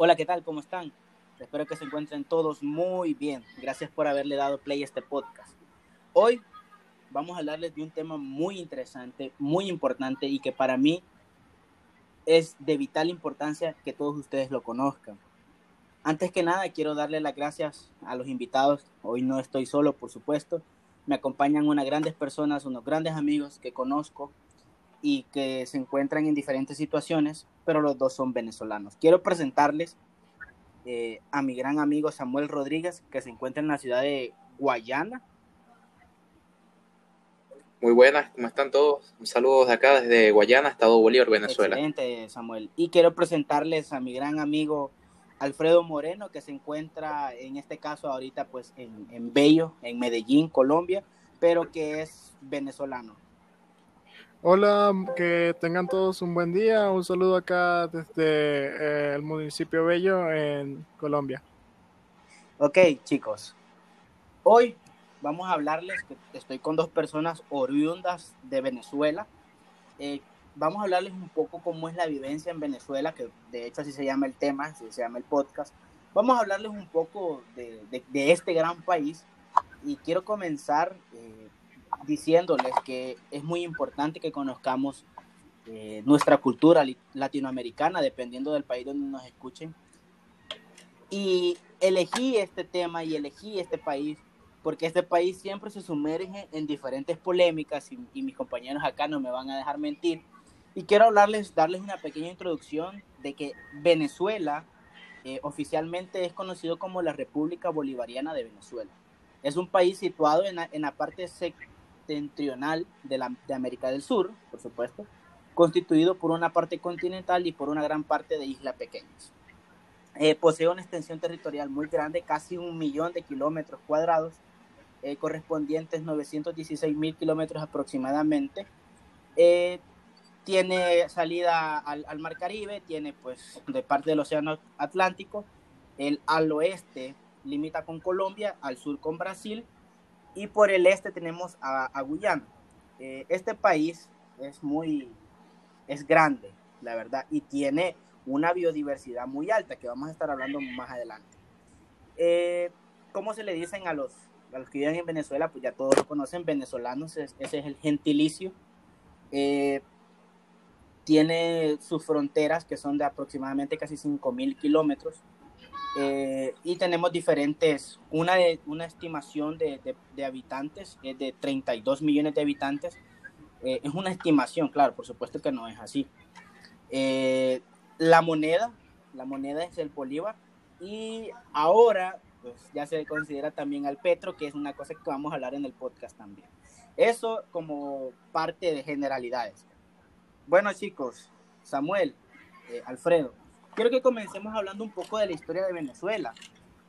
Hola, ¿qué tal? ¿Cómo están? Espero que se encuentren todos muy bien. Gracias por haberle dado play a este podcast. Hoy vamos a hablarles de un tema muy interesante, muy importante y que para mí es de vital importancia que todos ustedes lo conozcan. Antes que nada, quiero darle las gracias a los invitados. Hoy no estoy solo, por supuesto. Me acompañan unas grandes personas, unos grandes amigos que conozco y que se encuentran en diferentes situaciones, pero los dos son venezolanos. Quiero presentarles eh, a mi gran amigo Samuel Rodríguez, que se encuentra en la ciudad de Guayana. Muy buenas, ¿cómo están todos? Un saludo de acá desde Guayana, Estado Bolívar, Venezuela. Excelente, Samuel. Y quiero presentarles a mi gran amigo Alfredo Moreno, que se encuentra en este caso ahorita pues en, en Bello, en Medellín, Colombia, pero que es venezolano. Hola, que tengan todos un buen día. Un saludo acá desde eh, el municipio Bello en Colombia. Ok, chicos. Hoy vamos a hablarles estoy con dos personas oriundas de Venezuela. Eh, vamos a hablarles un poco cómo es la vivencia en Venezuela, que de hecho así se llama el tema, así se llama el podcast. Vamos a hablarles un poco de, de, de este gran país y quiero comenzar eh, diciéndoles que es muy importante que conozcamos eh, nuestra cultura latinoamericana, dependiendo del país donde nos escuchen. Y elegí este tema y elegí este país porque este país siempre se sumerge en diferentes polémicas y, y mis compañeros acá no me van a dejar mentir. Y quiero hablarles, darles una pequeña introducción de que Venezuela eh, oficialmente es conocido como la República Bolivariana de Venezuela. Es un país situado en la, en la parte septentrional de, la, de América del Sur, por supuesto, constituido por una parte continental y por una gran parte de islas pequeñas. Eh, posee una extensión territorial muy grande, casi un millón de kilómetros cuadrados, eh, correspondientes 916 mil kilómetros aproximadamente. Eh, tiene salida al, al, Mar Caribe, tiene pues de parte del Océano Atlántico, el al oeste limita con Colombia, al sur con Brasil y por el este tenemos a, a Guyana. Eh, este país es muy, es grande, la verdad, y tiene una biodiversidad muy alta, que vamos a estar hablando más adelante. Eh, ¿Cómo se le dicen a los, a los que viven en Venezuela? Pues ya todos lo conocen, venezolanos, es, ese es el gentilicio. Eh, tiene sus fronteras, que son de aproximadamente casi 5.000 kilómetros. Eh, y tenemos diferentes, una, de, una estimación de, habitantes es de 32 millones de habitantes. Eh, es una estimación, claro, por supuesto que no es así. Eh, la moneda, la moneda es el bolívar y ahora pues ya se considera también al petro, que es una cosa que vamos a hablar en el podcast también. Eso como parte de generalidades. Bueno chicos, Samuel, eh, Alfredo, quiero que comencemos hablando un poco de la historia de Venezuela.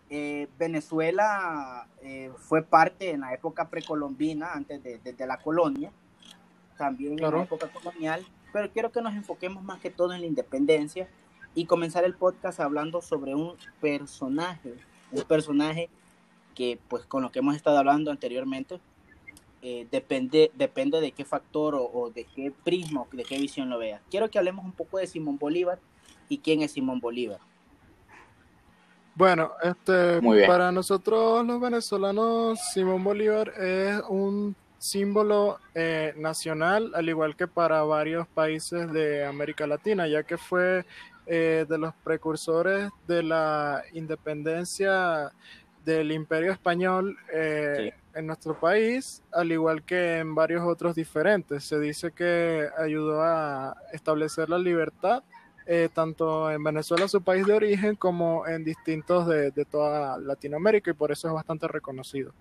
Eh, Venezuela eh, fue parte en la época precolombina, antes de, de, de la colonia, también claro. en la época colonial, pero quiero que nos enfoquemos más que todo en la independencia y comenzar el podcast hablando sobre un personaje, un personaje que pues con lo que hemos estado hablando anteriormente, eh, depende, depende de qué factor o, o, de qué prisma o de qué visión lo vea. Quiero que hablemos un poco de Simón Bolívar y quién es Simón Bolívar. Bueno, este, para nosotros los venezolanos, Simón Bolívar es un símbolo eh, nacional, al igual que para varios países de América Latina, ya que fue eh, de los precursores de la independencia del imperio español eh, sí. en nuestro país, al igual que en varios otros diferentes. Se dice que ayudó a establecer la libertad eh, tanto en Venezuela, su país de origen, como en distintos de, de toda Latinoamérica, y por eso es bastante reconocido.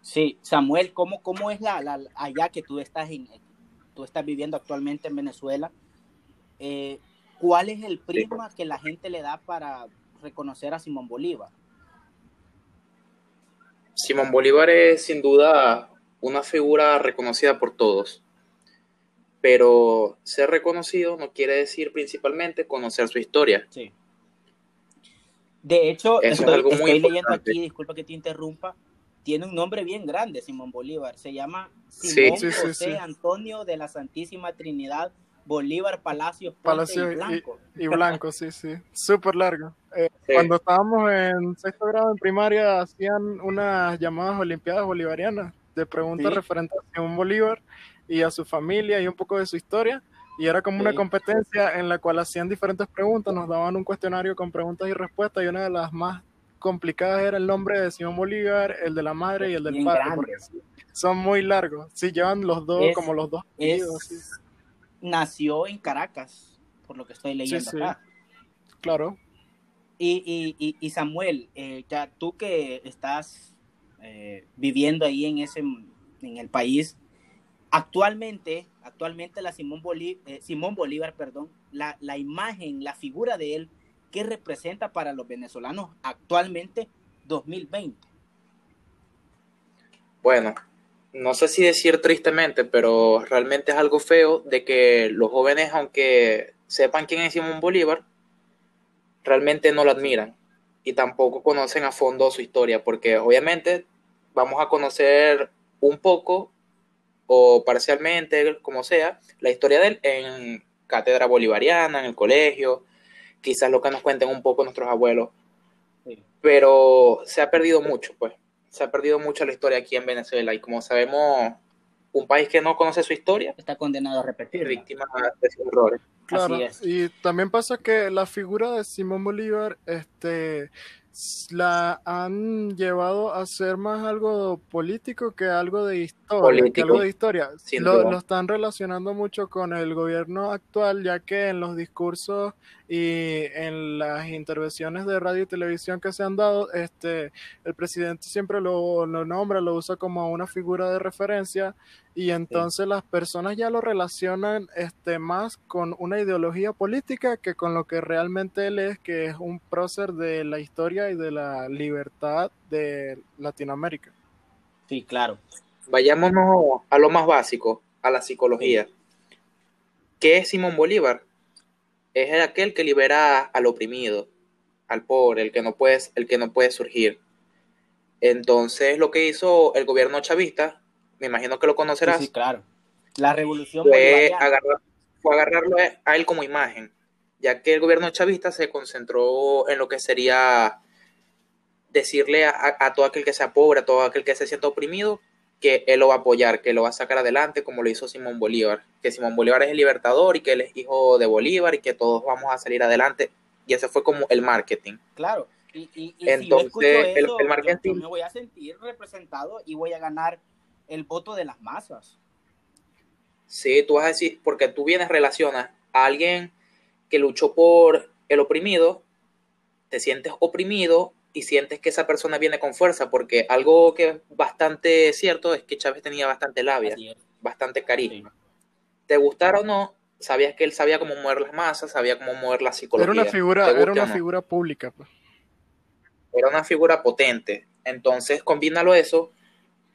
Sí, Samuel, ¿cómo, cómo es la, la, allá que tú estás, en, tú estás viviendo actualmente en Venezuela? Eh, ¿Cuál es el prisma que la gente le da para reconocer a Simón Bolívar? Simón Bolívar es sin duda una figura reconocida por todos, pero ser reconocido no quiere decir principalmente conocer su historia. Sí. De hecho, Eso estoy, es algo muy estoy leyendo aquí, disculpa que te interrumpa, tiene un nombre bien grande, Simón Bolívar. Se llama Simón sí, sí, José sí, Antonio de la Santísima Trinidad Bolívar, Palacio, Palacio y Blanco. Y, Blanco, sí, sí. Súper largo. Eh, cuando estábamos en sexto grado en primaria, hacían unas llamadas Olimpiadas Bolivarianas de preguntas referentes a Simón Bolívar y a su familia y un poco de su historia. Y era como una competencia en la cual hacían diferentes preguntas, nos daban un cuestionario con preguntas y respuestas y una de las más complicadas era el nombre de Simón Bolívar, el de la madre y el del padre. son muy largos. Sí, llevan los dos, como los dos. Nació en Caracas, por lo que estoy leyendo acá. Claro. Y, y, y Samuel, eh, ya tú que estás eh, viviendo ahí en ese en el país, actualmente, actualmente la Simón, Bolívar, eh, Simón Bolívar, perdón, la, la imagen, la figura de él ¿qué representa para los venezolanos actualmente 2020? Bueno, no sé si decir tristemente, pero realmente es algo feo de que los jóvenes, aunque sepan quién es Simón Bolívar, realmente no lo admiran y tampoco conocen a fondo su historia, porque obviamente vamos a conocer un poco o parcialmente, como sea, la historia de él en cátedra bolivariana, en el colegio, quizás lo que nos cuenten un poco nuestros abuelos. Pero se ha perdido mucho, pues. Se ha perdido mucho la historia aquí en Venezuela y como sabemos, un país que no conoce su historia está condenado a repetir. Víctima de sus errores. Claro, y también pasa que la figura de Simón Bolívar, este, la han llevado a ser más algo político que algo de historia. algo de historia. Lo, lo, están relacionando mucho con el gobierno actual, ya que en los discursos y en las intervenciones de radio y televisión que se han dado, este, el presidente siempre lo, nombra, lo usa como una figura de referencia y entonces las personas ya lo relacionan este, más con una ideología política que con lo que realmente él es, que es un prócer de la historia y de la libertad de Latinoamérica. Sí, claro. Vayámonos a lo más básico, a la psicología. ¿Qué es Simón Bolívar? Es aquel que libera al oprimido, al pobre, el que no puede, el que no puede surgir. Entonces, lo que hizo el gobierno chavista, me imagino que lo conocerás. Sí, claro. La revolución fue, fue agarrarlo a él como imagen, ya que el gobierno chavista se concentró en lo que sería decirle a, a todo aquel que sea pobre, a todo aquel que se sienta oprimido, que él lo va a apoyar, que lo va a sacar adelante como lo hizo Simón Bolívar, que Simón Bolívar es el libertador y que él es hijo de Bolívar y que todos vamos a salir adelante. Y ese fue como el marketing. Claro. Y, Entonces, el, marketing... me voy a sentir representado y voy a ganar el voto de las masas. Sí, tú vas a decir, porque tú vienes, relacionas a alguien que luchó por el oprimido, te sientes oprimido y sientes que esa persona viene con fuerza, porque algo que es bastante cierto es que Chávez tenía bastante labia, bastante carisma. Te gustara o no, sabías que él sabía cómo mover las masas, sabía cómo mover la psicología. Era una figura, era una figura pública. Pues. Era una figura potente. Entonces, combínalo eso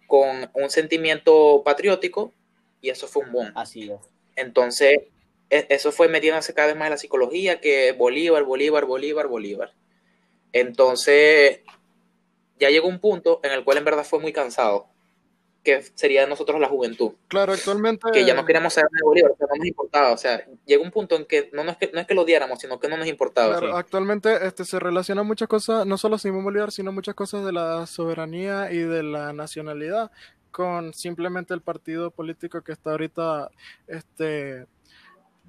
con un sentimiento patriótico y eso fue un boom. Así es. Entonces, e, eso fue metiéndose cada vez más en la psicología, que Bolívar, Bolívar, Bolívar, Bolívar. Entonces, ya llegó un punto en el cual en verdad fue muy cansado, que sería de nosotros la juventud. Claro, actualmente... Que ya no queríamos saber de Bolívar, que no nos importaba. O sea, llegó un punto en que no, es, que, no es que lo odiáramos, sino que no nos importaba. Claro, actualmente este, se relacionan muchas cosas, no solo Simón Bolívar, sino muchas cosas de la soberanía y de la nacionalidad con simplemente el partido político que está ahorita este,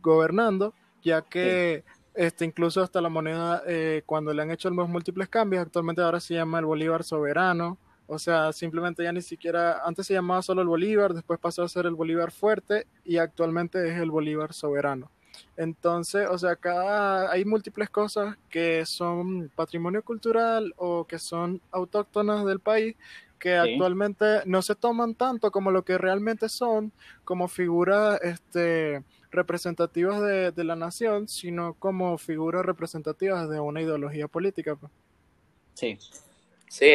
gobernando, ya que... Este, incluso hasta la moneda, eh, cuando le han hecho los múltiples cambios, actualmente ahora se llama el Bolívar soberano. O sea, simplemente ya ni siquiera, antes se llamaba solo el Bolívar, después pasó a ser el Bolívar fuerte y actualmente es el Bolívar soberano. Entonces, o sea, acá hay múltiples cosas que son patrimonio cultural o que son autóctonas del país que actualmente no se toman tanto como lo que realmente son, como figuras este, representativas de, la nación, sino como figuras representativas de una ideología política. Pues. Sí. Sí,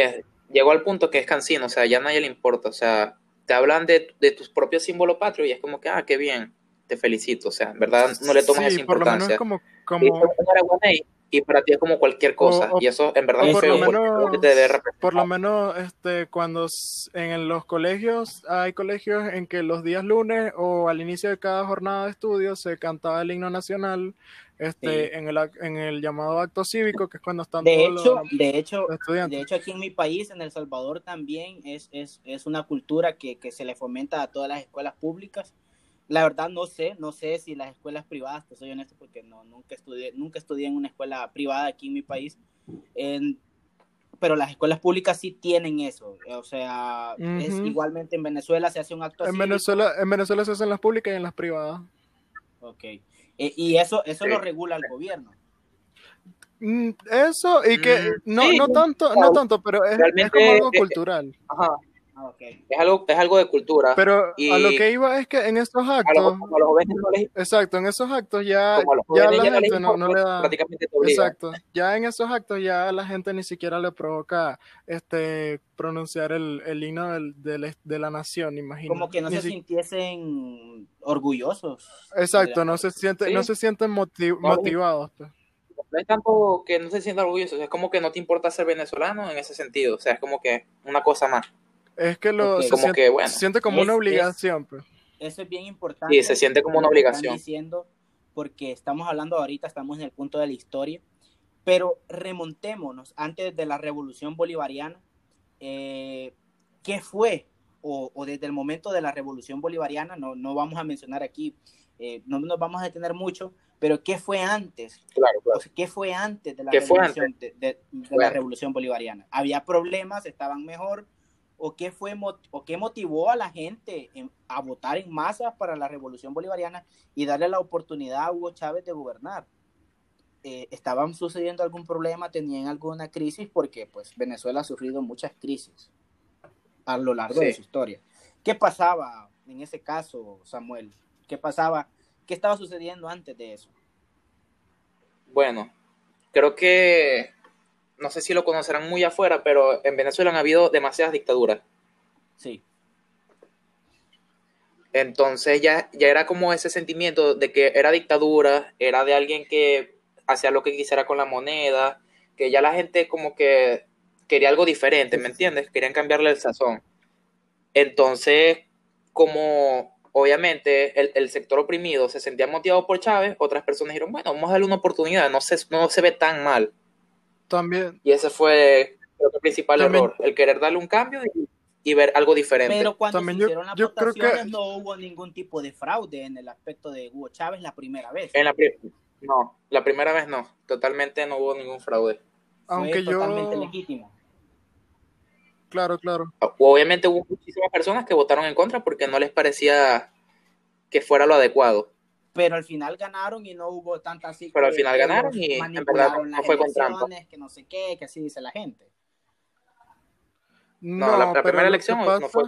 llegó al punto que es cansino, o sea, ya a nadie le importa, o sea, te hablan de, de tus propios símbolos patrios y es como que, ah, qué bien, te felicito, o sea, en verdad no le tomas esa importancia. Por lo menos como, como... y para ti es como cualquier cosa. y eso en verdad es por feo. Lo menos, por lo menos este, cuando en los colegios hay colegios en que los días lunes o al inicio de cada jornada de estudio se cantaba el himno nacional este, en, el, en el llamado acto cívico, que es cuando están de hecho, de hecho, De hecho, aquí en mi país, en El Salvador, también es, es, es una cultura que, que se le fomenta a todas las escuelas públicas la verdad no sé, no sé si las escuelas privadas, te soy honesto porque no, nunca estudié, nunca estudié en una escuela privada aquí en mi país, pero las escuelas públicas sí tienen eso, o sea, es igualmente en Venezuela se hace un acto en Venezuela En Venezuela se hacen las públicas y en las privadas. Ok, e, y eso, eso lo regula el gobierno. Mm, eso, y que mm, no, no tanto, no tanto, pero es, es como algo cultural. Ajá. Ah, es, algo, es algo de cultura. Pero a lo que iba es que en estos actos. Exacto, en esos actos ya, ya la gente no, le da. Prácticamente exacto, ya en esos actos ya la gente ni siquiera le provoca este pronunciar el, el himno del, de la nación, imagino. Como que no se sintiesen orgullosos. Exacto, no se, siente, no se sienten motivados. Pues. No es tanto que no se sientan orgullosos, es como que no te importa ser venezolano en ese sentido, o sea, es como que una cosa más. Es que lo se, siente, como una obligación. pues. Eso es bien importante. Sí, se siente como una obligación. Diciendo porque estamos hablando ahorita, estamos en el punto de la historia, pero remontémonos antes de la revolución bolivariana. Eh, ¿Qué fue? O, desde el momento de la revolución bolivariana, no, no vamos a mencionar aquí, eh, no nos vamos a detener mucho, pero ¿qué fue antes? Claro, claro. ¿Qué fue antes de la, revolución, de la revolución bolivariana? ¿Había problemas? ¿Estaban mejor? O qué fue o qué motivó a la gente a votar en masa para la revolución bolivariana y darle la oportunidad a Hugo Chávez de gobernar. Eh, estaban sucediendo algún problema, tenían alguna crisis, porque pues Venezuela ha sufrido muchas crisis a lo largo de su historia. ¿Qué pasaba en ese caso, Samuel? ¿Qué pasaba? ¿Qué estaba sucediendo antes de eso? Bueno, creo que no sé si lo conocerán muy afuera, pero en Venezuela han habido demasiadas dictaduras. Sí. Entonces ya, ya era como ese sentimiento de que era dictadura, era de alguien que hacía lo que quisiera con la moneda, que ya la gente como que quería algo diferente, ¿me entiendes? Querían cambiarle el sazón. Entonces, como obviamente el, el, sector oprimido se sentía motivado por Chávez, otras personas dijeron, bueno, vamos a darle una oportunidad, no se, no se ve tan mal. También. Y ese fue el principal error, el querer darle un cambio y, ver algo diferente. Pero cuando se hicieron las votaciones no hubo ningún tipo de fraude en el aspecto de Hugo Chávez la primera vez. En la no, la primera vez no, totalmente no hubo ningún fraude. Aunque fue totalmente legítimo. Claro, claro. Obviamente hubo muchísimas personas que votaron en contra porque no les parecía que fuera lo adecuado pero al final ganaron y no hubo tanta así. Pero al final ganaron y en verdad no fue con trampa. Que no sé qué, que así dice la gente. No, la, primera elección no fue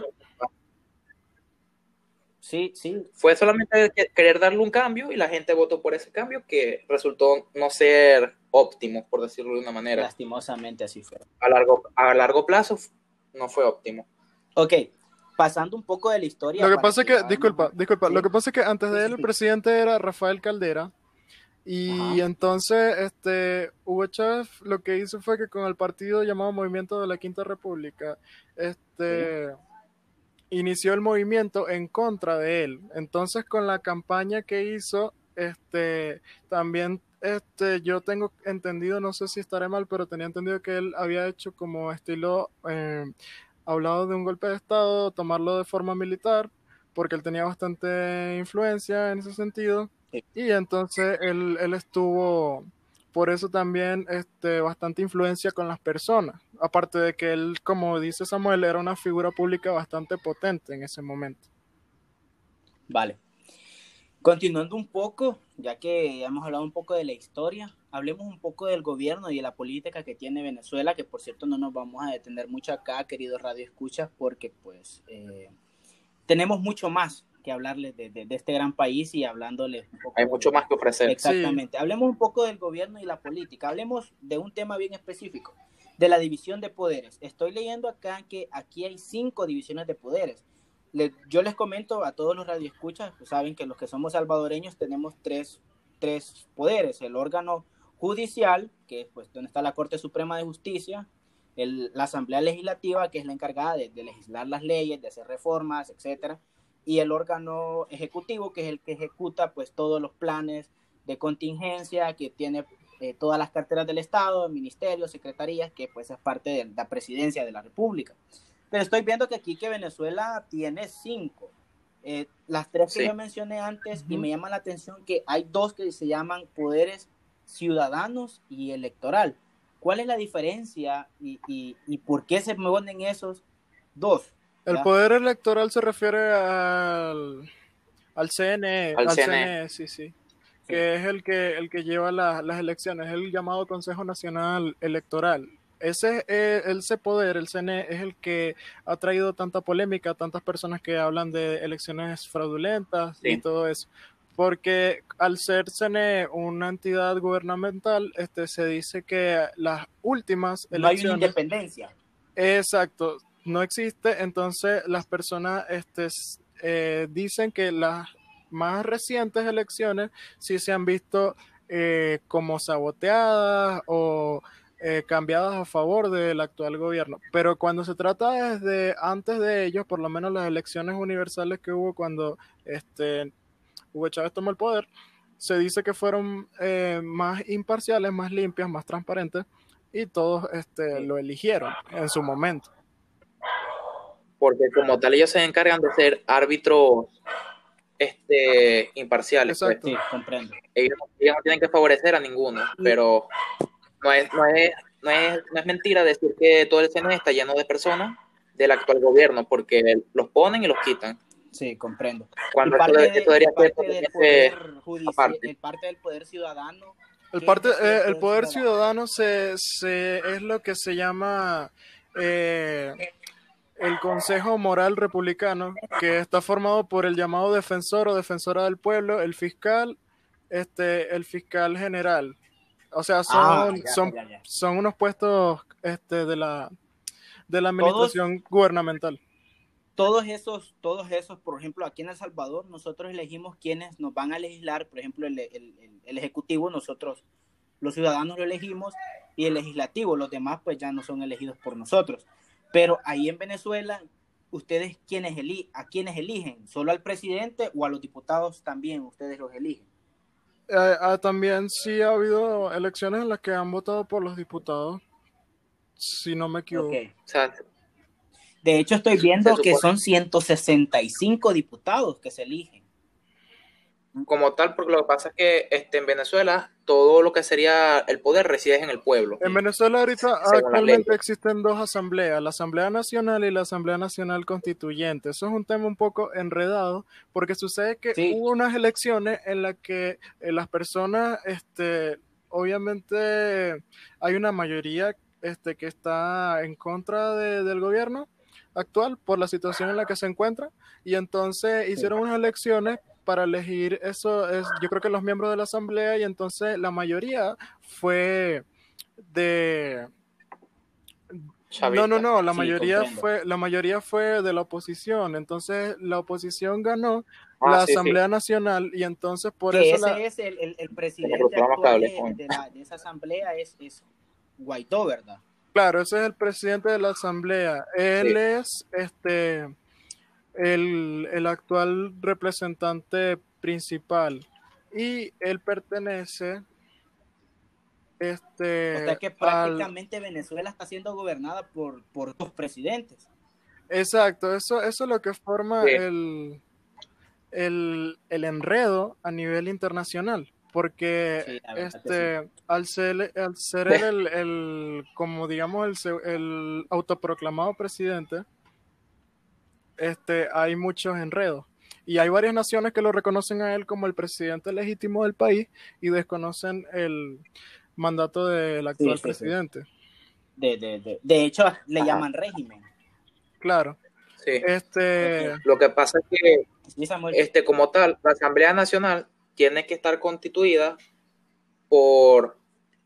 Sí, sí. Fue solamente querer darle un cambio y la gente votó por ese cambio que resultó no ser óptimo, por decirlo de una manera. Lastimosamente así fue. A largo, a largo plazo no fue óptimo. Ok, pasando un poco de la historia. Lo que pasa es que, disculpa, disculpa, lo que pasa es que antes de él el presidente era Rafael Caldera. Y entonces, este, Hugo Chávez lo que hizo fue que con el partido llamado Movimiento de la Quinta República, este, inició el movimiento en contra de él. Entonces, con la campaña que hizo, este, también, este, yo tengo entendido, no sé si estaré mal, pero tenía entendido que él había hecho como estilo eh, hablado de un golpe de Estado, tomarlo de forma militar, porque él tenía bastante influencia en ese sentido. Y entonces él, él estuvo, por eso también, este, bastante influencia con las personas. Aparte de que él, como dice Samuel, era una figura pública bastante potente en ese momento. Vale. Continuando un poco, ya que hemos hablado un poco de la historia, hablemos un poco del gobierno y de la política que tiene Venezuela, que por cierto no nos vamos a detener mucho acá, queridos Radio Escuchas, porque pues eh, tenemos mucho más que hablarles de, este gran país y hablándoles un poco. Hay mucho más que ofrecer. Exactamente. Hablemos un poco del gobierno y la política. Hablemos de un tema bien específico, de la división de poderes. Estoy leyendo acá que aquí hay cinco divisiones de poderes yo les comento a todos los radioescuchas, pues saben que los que somos salvadoreños tenemos tres, tres poderes, el órgano judicial, que es pues donde está la Corte Suprema de Justicia, el, la Asamblea Legislativa, que es la encargada de, de, legislar las leyes, de hacer reformas, etcétera, y el órgano ejecutivo, que es el que ejecuta pues todos los planes de contingencia, que tiene eh, todas las carteras del Estado, ministerios, secretarías, que pues es parte de la presidencia de la República. Pero estoy viendo que aquí que Venezuela tiene cinco. Eh, las tres que yo mencioné antes, uh -huh. y me llama la atención que hay dos que se llaman poderes ciudadanos y electoral. ¿Cuál es la diferencia y, y, y por qué se ponen esos dos? El poder electoral se refiere al, al CNE, al, al CNE. CNE, sí, sí, que es el que, el que lleva la, las elecciones, el llamado Consejo Nacional Electoral. Ese, eh, ese poder, el CNE, es el que ha traído tanta polémica, tantas personas que hablan de elecciones fraudulentas sí. y todo eso. Porque al ser CNE una entidad gubernamental, este, se dice que las últimas elecciones... No hay una independencia. Exacto, no existe, entonces las personas este, eh, dicen que las más recientes elecciones sí se han visto eh, como saboteadas o eh, cambiadas a favor del actual gobierno. Pero cuando se trata desde antes de ellos, por lo menos las elecciones universales que hubo cuando este, Hugo Chávez tomó el poder, se dice que fueron eh, más imparciales, más limpias, más transparentes y todos este, lo eligieron en su momento porque como tal ellos se encargan de ser árbitros este, imparciales. Pues. Sí, comprendo. Ellos, ellos, no tienen que favorecer a ninguno, pero no es, no, es, no, es, no es mentira decir que todo el CNE está lleno de personas del actual gobierno, porque los ponen y los quitan. Sí, comprendo. Cuando parte, esto, esto debería parte, ser del poder judicial, parte del poder ciudadano. El, parte, eh, el poder ciudadano se, se, es lo que se llama eh, el Consejo Moral Republicano, que está formado por el llamado defensor o defensora del pueblo, el fiscal, este, el fiscal general. O sea, son, ah, ya, son, ya, ya. son unos puestos este, de la de la administración todos, gubernamental. Todos esos, todos esos, por ejemplo, aquí en El Salvador, nosotros elegimos quienes nos van a legislar, por ejemplo, el, el, el Ejecutivo, nosotros, los ciudadanos lo elegimos, y el legislativo, los demás pues ya no son elegidos por nosotros. Pero ahí en Venezuela, ¿ustedes quiénes eli a quiénes eligen? ¿Solo al presidente o a los diputados también ustedes los eligen? Eh, ah, también sí ha habido elecciones en las que han votado por los diputados, si no me equivoco. Okay. De hecho, estoy viendo que son 165 diputados que se eligen. Como tal, porque lo que pasa es que este, en Venezuela todo lo que sería el poder reside en el pueblo. En Venezuela ahorita actualmente existen dos asambleas, la Asamblea Nacional y la Asamblea Nacional Constituyente. Eso es un tema un poco enredado porque sucede que sí. hubo unas elecciones en las que eh, las personas, este, obviamente hay una mayoría este, que está en contra de, del gobierno actual por la situación en la que se encuentra y entonces hicieron unas elecciones para elegir eso es yo creo que los miembros de la asamblea y entonces la mayoría fue de Chavita. no no no la sí, mayoría comprendo. fue la mayoría fue de la oposición entonces la oposición ganó ah, la sí, asamblea sí. nacional y entonces por que eso ese la... es el, el, el presidente actual de, de, la, de, esa asamblea es, es Guaidó verdad claro ese es el presidente de la asamblea. Él es este el, el actual representante principal. Y él pertenece este o sea que prácticamente al... Venezuela está siendo gobernada por, por dos presidentes. Exacto eso, eso es lo que forma sí. el, el, el enredo a nivel internacional porque sí, este sí. al ser, al ser el, el, como digamos el, el autoproclamado presidente este, hay muchos enredos. Y hay varias naciones que lo reconocen a él como el presidente legítimo del país y desconocen el mandato del actual sí, sí, presidente. Sí. De, de, de, de, hecho, le Ajá. llaman régimen. Claro. Sí. Este... Lo que pasa es que, este, como tal, la Asamblea Nacional tiene que estar constituida por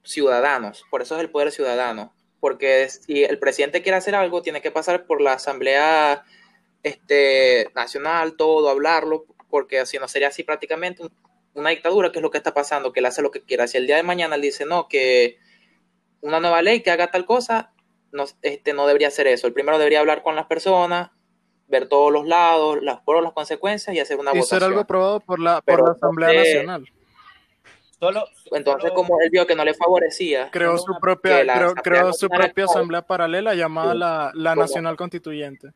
ciudadanos. Por eso es el poder ciudadano. Porque si el presidente quiere hacer algo, tiene que pasar por la Asamblea este, nacional, todo, hablarlo, porque así no sería así prácticamente un, una dictadura, que es lo que está pasando, que él hace lo que quiera. Si el día de mañana él dice, no, que una nueva ley que haga tal cosa, no, este, no debería hacer eso. El primero debería hablar con las personas, ver todos los lados, las pros, las consecuencias y hacer una y votación. ser algo aprobado por la, por la Asamblea entonces- Nacional. Solo, Entonces, solo- como él vio que no le favorecía, Creó su propia, creó, su propia asamblea paralela llamada Sí. la, la Como- Nacional Constituyente.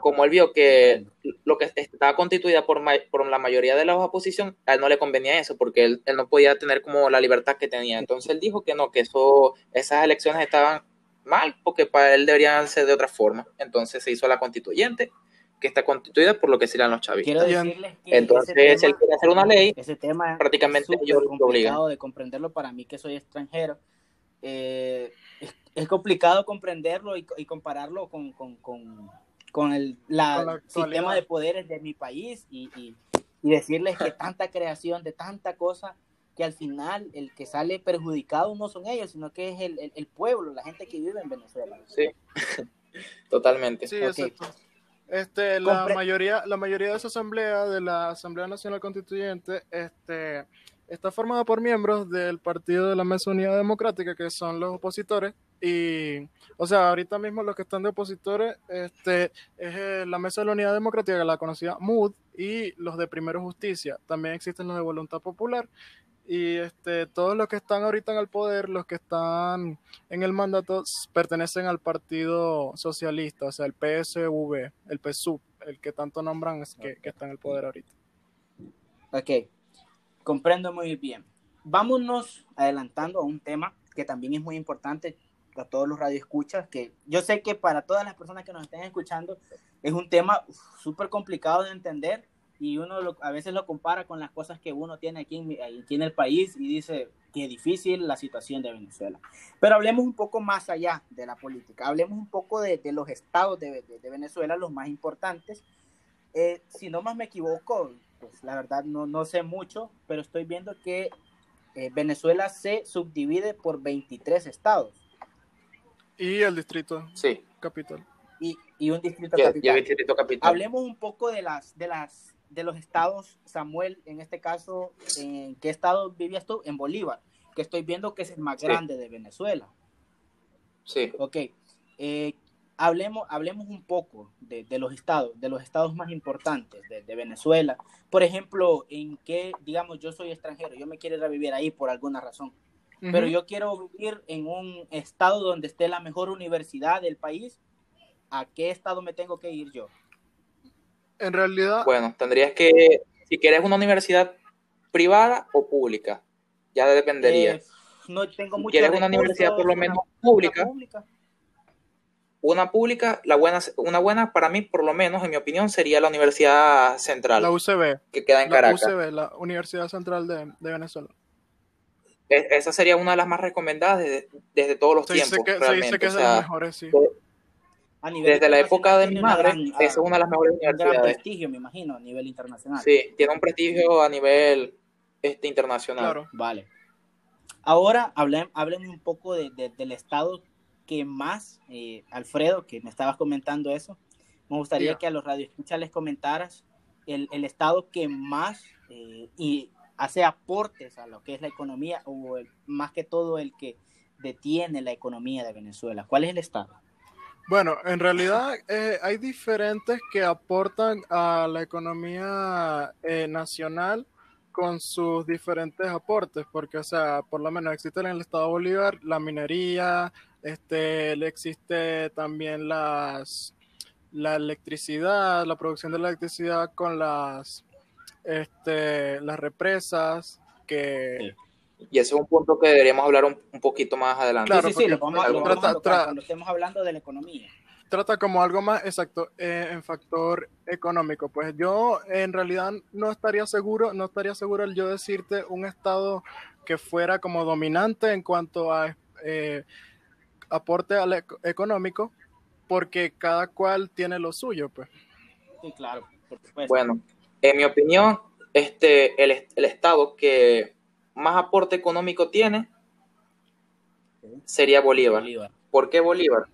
como él vio que lo que estaba constituida por, ma- por la mayoría de la oposición, a él no le convenía eso, porque él, él no podía tener como la libertad que tenía. Entonces él dijo que no, que eso, esas elecciones estaban mal, porque para él deberían ser de otra forma. Entonces se hizo la constituyente, que está constituida por lo que serían los chavistas. quiero decirles que Entonces, ese si él quiere hacer una ley, ese tema prácticamente es ellos obligan. complicado de comprenderlo para mí que soy extranjero. Eh, es, es complicado comprenderlo y, y compararlo con, con, con, con el la Con la actualidad. sistema de poderes de mi país y, y- y decirles que tanta creación de tanta cosa que al final el que sale perjudicado no son ellos, sino que es el, el- el pueblo, la gente que vive en Venezuela. Sí, totalmente. Sí, exacto. Este, la Compre- mayoría, la mayoría de esa asamblea, de la Asamblea Nacional Constituyente, este, está formada por miembros del Partido de la Mesa Unidad Democrática, que son los opositores. Y, o sea, ahorita mismo los que están de opositores, este, es eh, la Mesa de la Unidad Democrática, la conocida MUD, y los de Primero Justicia. También existen los de Voluntad Popular. Y este, todos los que están ahorita en el poder, los que están en el mandato, pertenecen al Partido Socialista, o sea, el PSV, el PSUV, el que tanto nombran que, que está en el poder ahorita. Ok, comprendo muy bien. Vámonos adelantando a un tema que también es muy importante a todos los radioescuchas, que yo sé que para todas las personas que nos estén escuchando es un tema súper complicado de entender y uno lo- a veces lo compara con las cosas que uno tiene aquí en, aquí en el país y dice que difícil la situación de Venezuela. Pero hablemos un poco más allá de la política, hablemos un poco de, de los estados de, de- de Venezuela, los más importantes. Eh, si no más me equivoco, pues la verdad no, no sé mucho, pero estoy viendo que eh, Venezuela se subdivide por 23 estados Y el distrito Sí, capital. y, y un distrito y, y capital. el distrito capital. Hablemos un poco de las de las de los estados, Samuel, en este caso, ¿en qué estado vivías tú? En Bolívar, que estoy viendo que es el más Sí. grande de Venezuela. Sí, Ok, eh, hablemos, hablemos un poco de, de los estados, de los estados más importantes de, de Venezuela. Por ejemplo, en qué, digamos, yo soy extranjero, yo me quiero ir a vivir ahí por alguna razón, pero yo quiero vivir en un estado donde esté la mejor universidad del país. ¿A qué estado me tengo que ir yo? En realidad, bueno, tendrías que, si quieres una universidad privada o pública, ya dependería. Eh, no tengo Si mucho quieres una universidad por lo menos pública, una pública, la buena, una buena para mí, por lo menos, en mi opinión, sería la Universidad Central, la UCB, que queda en la Caracas. UCB, la Universidad Central de, de Venezuela. Es- esa sería una de las más recomendadas desde, desde todos los Se dice tiempos, que, se dice que o es de las mejores, sí. A nivel desde la época de mi madre, gran, es una de las mejores ah, un gran universidades. prestigio, me imagino, a nivel internacional. Sí, tiene un prestigio a nivel este, internacional. Claro. Vale. Ahora hablemos hablemos un poco de- de- del estado que más, eh, Alfredo, que me estabas comentando eso, me gustaría que a los radioescuchas les comentaras el, el estado que más eh, y hace aportes a lo que es la economía o el- más que todo el que detiene la economía de Venezuela. ¿Cuál es el estado? Bueno, en realidad eh, hay diferentes que aportan a la economía eh, nacional con sus diferentes aportes, porque, o sea, por lo menos existe en el estado Bolívar la minería, este, existe también las, la electricidad, la producción de electricidad con las, este, las represas, que... Y ese es un punto que deberíamos hablar un, un poquito más adelante. Claro, sí, sí, sí, lo vamos, a- lo vamos a tocar cuando estemos hablando de la economía. trata como algo más exacto eh, en factor económico. Pues yo en realidad no estaría seguro, no estaría seguro el yo decirte un estado que fuera como dominante en cuanto a eh, aporte al económico, porque cada cual tiene lo suyo, pues. Sí, claro, por supuesto. Bueno, en mi opinión, este, el, el estado que más aporte económico tiene sería Bolívar. Bolívar. ¿Por qué Bolívar?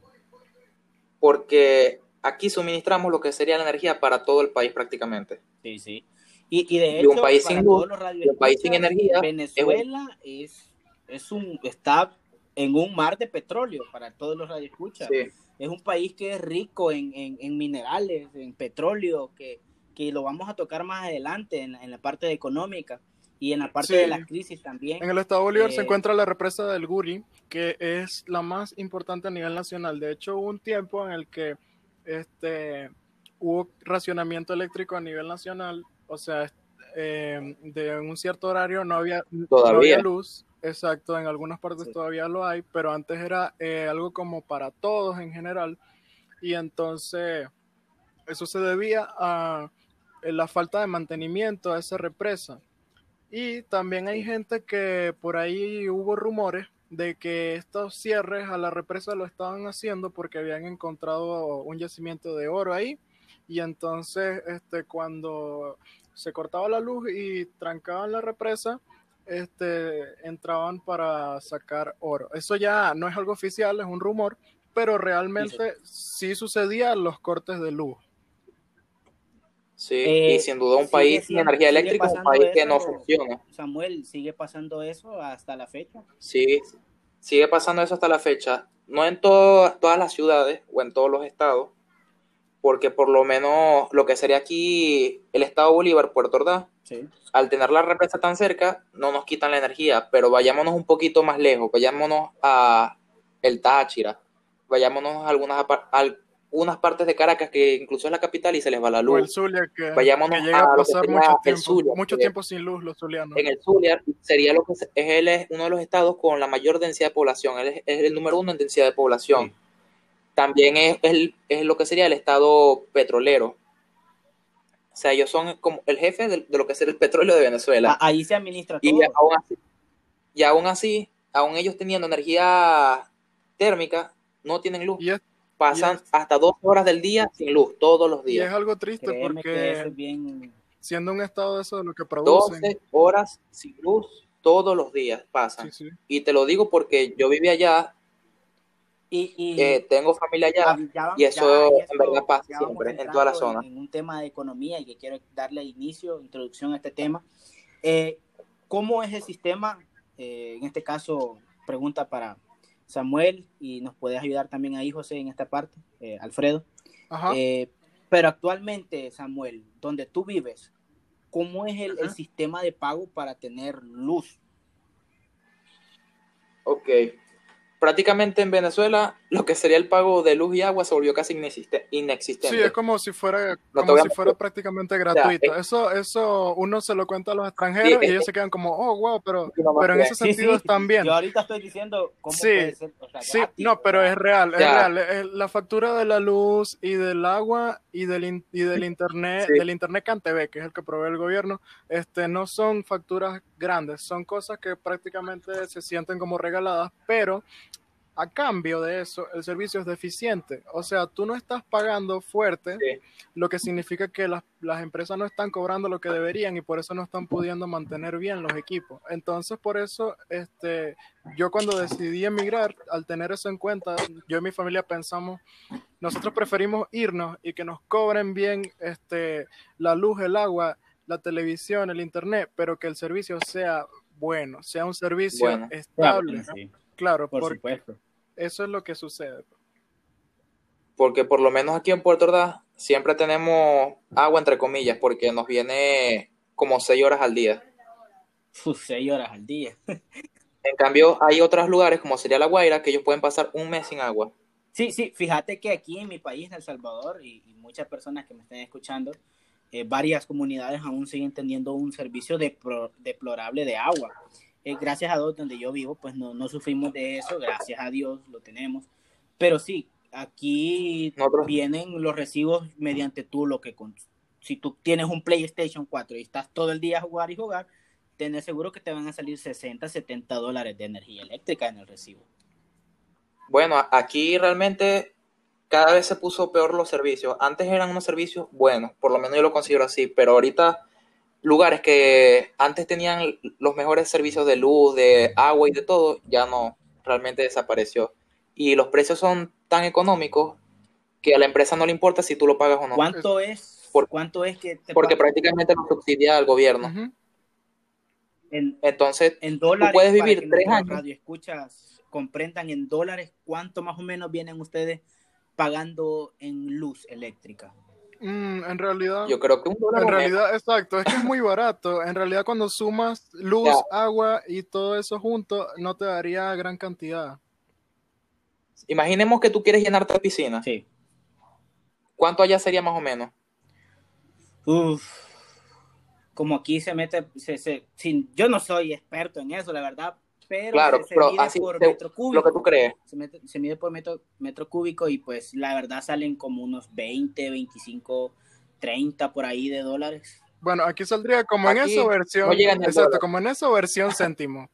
Porque aquí suministramos lo que sería la energía para todo el país prácticamente. Sí, sí. Y, y de Y hecho, un país sin luz, y un país sin energía, Venezuela es, es un, está en un mar de petróleo para todos los radioescuchas. Sí, Es un país que es rico en, en- en minerales, en petróleo, que, que lo vamos a tocar más adelante en, en la parte económica y en la parte Sí. de la crisis también. En el estado Bolívar se Eh, encuentra la represa del Guri, que es la más importante a nivel nacional. De hecho, hubo un tiempo en el que este, hubo racionamiento eléctrico a nivel nacional, o sea, eh, de un cierto horario no había, no Todavía. había luz. Exacto, en algunas partes Sí. todavía lo hay, pero antes era eh, algo como para todos en general. Y entonces eso se debía a eh, la falta de mantenimiento a esa represa. Y también hay gente que por ahí hubo rumores de que estos cierres a la represa lo estaban haciendo porque habían encontrado un yacimiento de oro ahí. Y entonces, este, cuando se cortaba la luz y trancaban la represa, este, entraban para sacar oro. Eso ya no es algo oficial, es un rumor, pero realmente sí sucedía los cortes de luz. Sí. Eh, y sin duda un país sin energía eléctrica es un país que no funciona. Samuel, ¿sigue pasando eso hasta la fecha? Sí, sigue pasando eso hasta la fecha. No en to- todas las ciudades o en todos los estados, porque por lo menos lo que sería aquí el estado Bolívar, Puerto Ordaz, Sí. al tener la represa tan cerca, no nos quitan la energía, pero vayámonos un poquito más lejos, vayámonos a el Táchira, vayámonos a algunas, a algunas partes de Caracas que incluso es la capital y se les va la O el luz. Zulia, que, Vayámonos que llega a pasar mucho el tiempo, Zulia, mucho que- tiempo sin luz los zulianos. En el Zulia sería lo que es, él es uno de los estados con la mayor densidad de población, él es, es el número uno en densidad de población. Sí. También es, el- es lo que sería el estado petrolero. O sea, ellos son como el jefe de, de lo que sería el petróleo de Venezuela. A- ahí se administra Y todo. aún así, y aún así, aún ellos teniendo energía térmica, no tienen luz. Y es, Pasan es- hasta dos horas del día sin luz, todos los y es días. algo triste Créeme porque es bien... siendo un estado de eso de lo que producen. 12 horas sin luz todos los días pasan. Sí, sí. Y te lo digo porque yo vivía allá, Y, y- eh, tengo familia allá, ya y eso ya- en verdad pasa siempre, en toda la zona. En, un tema de economía y que quiero darle inicio, introducción a este tema. Eh, ¿Cómo es el sistema? Eh, en este caso, pregunta para Samuel y nos puedes ayudar también ahí, José, en esta parte, eh, Alfredo. Ajá. Eh, pero actualmente, Samuel, donde tú vives, ¿cómo es el, el sistema de pago para tener luz? Ok. Prácticamente en Venezuela, lo que sería el pago de luz y agua se volvió casi inexiste- inexistente. Sí, es como si fuera, como si fuera prácticamente sea, gratuito. es- Eso, eso uno se lo cuenta a los extranjeros Sí, y ellos se quedan como, oh, wow, pero, Sí, no, pero en sí. ese Sí, sentido sí. están bien. Yo ahorita estoy diciendo cómo Sí, puede ser. o sea, Sí, gratis, no, pero es real, es Ya. real. Es La factura de la luz y del agua y del, in- y del internet, Sí. del internet CanTV, que es el que provee el gobierno, este, no son facturas grandes, son cosas que prácticamente se sienten como regaladas, pero a cambio de eso, el servicio es deficiente. O sea, tú no estás pagando fuerte, Sí. lo que significa que las, las empresas no están cobrando lo que deberían y por eso no están pudiendo mantener bien los equipos. Entonces, por eso, este, yo cuando decidí emigrar, al tener eso en cuenta, yo y mi familia pensamos, nosotros preferimos irnos y que nos cobren bien este, la luz, el agua, la televisión, el internet, pero que el servicio sea bueno, sea un servicio Bueno. estable. sí, Claro, por porque supuesto. eso es lo que sucede. Porque por lo menos aquí en Puerto Ordaz siempre tenemos agua entre comillas, porque nos viene como seis horas al día. Uf, seis horas al día. En cambio, hay otros lugares, como sería La Guaira, que ellos pueden pasar un mes sin agua. Sí, sí, fíjate que aquí en mi país, en El Salvador, y, y muchas personas que me estén escuchando, eh, varias comunidades aún siguen teniendo un servicio deplorable de agua. Eh, gracias a Dios, donde yo vivo, pues no, no sufrimos de eso, gracias a Dios lo tenemos. Pero sí, aquí Nosotros- vienen los recibos mediante tú lo que... Con, si tú tienes un PlayStation 4 y estás todo el día a jugar y jugar, tenés seguro que te van a salir 60, 70 dólares de energía eléctrica en el recibo. Bueno, aquí realmente cada vez se puso peor los servicios. Antes eran unos servicios buenos, por lo menos yo lo considero así, pero ahorita lugares que antes tenían los mejores servicios de luz, de agua y de todo, ya no, realmente desapareció. Y los precios son tan económicos que a la empresa no le importa si tú lo pagas o no. ¿Cuánto es Por- ¿Cuánto es que te porque prácticamente lo subsidia el gobierno. En, Entonces, en dólares? puedes para vivir tres años. radioescuchas comprendan en dólares cuánto más o menos vienen ustedes pagando en luz eléctrica. Mm, en realidad, yo creo que un dólar en menos. realidad, exacto, es que es muy barato. En realidad, cuando sumas luz, Ya. agua y todo eso junto, no te daría gran cantidad. Imaginemos que tú quieres llenarte la piscina. Sí. ¿Cuánto allá sería más o menos? Uf. Como aquí se mete, se, se- sin, yo no soy experto en eso, la verdad, pero Claro, se, se pero mide así por te- metro cúbico. Lo que tú crees. se, mete- se mide por metro, metro cúbico y pues la verdad salen como unos 20, 25, 30 por ahí de dólares. Bueno, aquí saldría como en Aquí esa versión, no exacto, dólar. como en esa versión céntimo.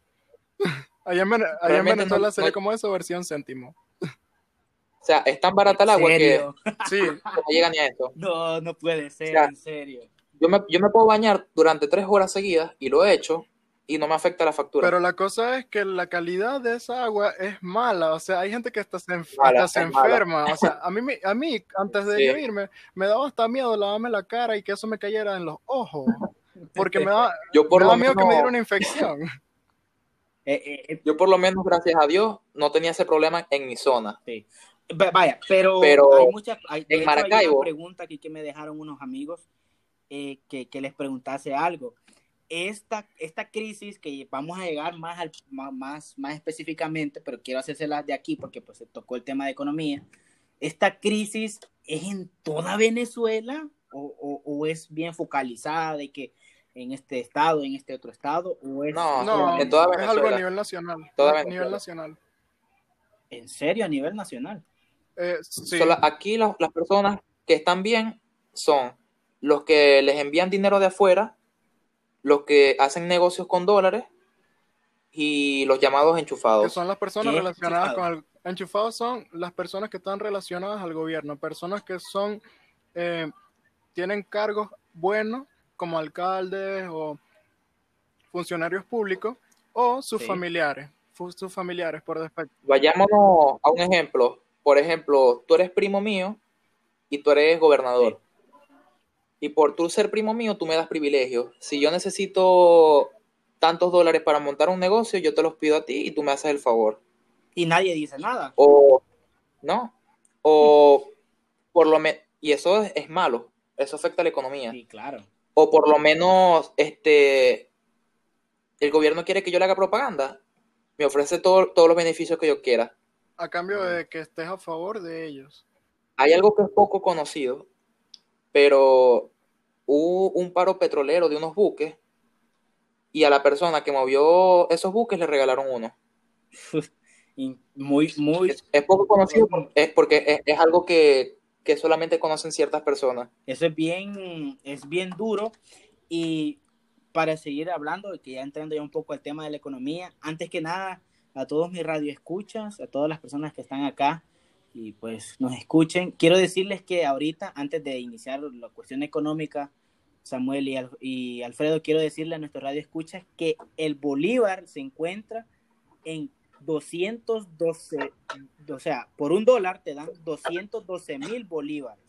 allá en, allá en Venezuela no- sería no- como esa versión céntimo. O sea, es tan barata el ¿En agua que, serio? Sí, que no llega ni a eso. No, no puede ser, Ya. en serio. Yo me, yo me puedo bañar durante tres horas seguidas y lo he hecho y no me afecta la factura. pero la cosa es que la calidad de esa agua es mala. O sea, hay gente que hasta se, enf- Mala, hasta se es mala. enferma. O sea, a mí, me- a mí antes de Sí. yo irme, me daba hasta miedo lavarme la cara y que eso me cayera en los ojos. Porque me daba, yo por me lo daba miedo que me diera una infección. Eh, eh, eh, yo por lo menos, gracias a Dios, no tenía ese problema en mi zona. sí. Va- Vaya, pero, Pero hay muchas. Hay, en hecho, hay Maracaibo- una pregunta aquí que me dejaron unos amigos eh, que, que les preguntase algo. Esta, esta crisis que vamos a llegar más, al, más, más, más específicamente, pero quiero hacérselas de aquí porque pues se tocó el tema de economía. ¿Esta crisis es en toda Venezuela o, o- o es bien focalizada de que en este estado, en este otro estado? ¿O es No, No, en toda es algo a Venezuela. nivel nacional. Toda a Venezuela. nivel nacional. en serio a nivel nacional? Eh, sí. Sola- aquí las, las personas que están bien son los que les envían dinero de afuera, los que hacen negocios con dólares y los llamados que enchufados. son las personas relacionadas Enchufado. con el enchufados son las personas que están relacionadas al gobierno, personas que son eh, tienen cargos buenos como alcaldes o funcionarios públicos o sus Sí. familiares, sus familiares por defecto. Vayámonos a un ejemplo. Por ejemplo, tú eres primo mío y tú eres gobernador. Y por tú ser primo mío, tú me das privilegios. Si yo necesito tantos dólares para montar un negocio, yo te los pido a ti y tú me haces el favor. Y nadie dice nada. O, ¿no? O por lo menos, y eso es, es malo, eso afecta a la economía. Sí, claro. O por lo menos, este, el gobierno quiere que yo le haga propaganda, me ofrece todo- todos los beneficios que yo quiera. A cambio de que estés a favor de ellos. Hay algo que es poco conocido, pero hubo un paro petrolero de unos buques y a la persona que movió esos buques le regalaron uno. Muy, muy, Es, es poco conocido es porque es, es algo que, que solamente conocen ciertas personas. eso es bien, es bien duro. Y para seguir hablando, que ya entrando ya un poco al tema de la economía, antes que nada, a todos mis radioescuchas, a todas las personas que están acá y pues nos escuchen, quiero decirles que ahorita, antes de iniciar la cuestión económica, Samuel y, Al- y Alfredo, quiero decirle a nuestro radio escuchas que el Bolívar se encuentra en 212, o sea, por un dólar te dan 212 mil bolívares.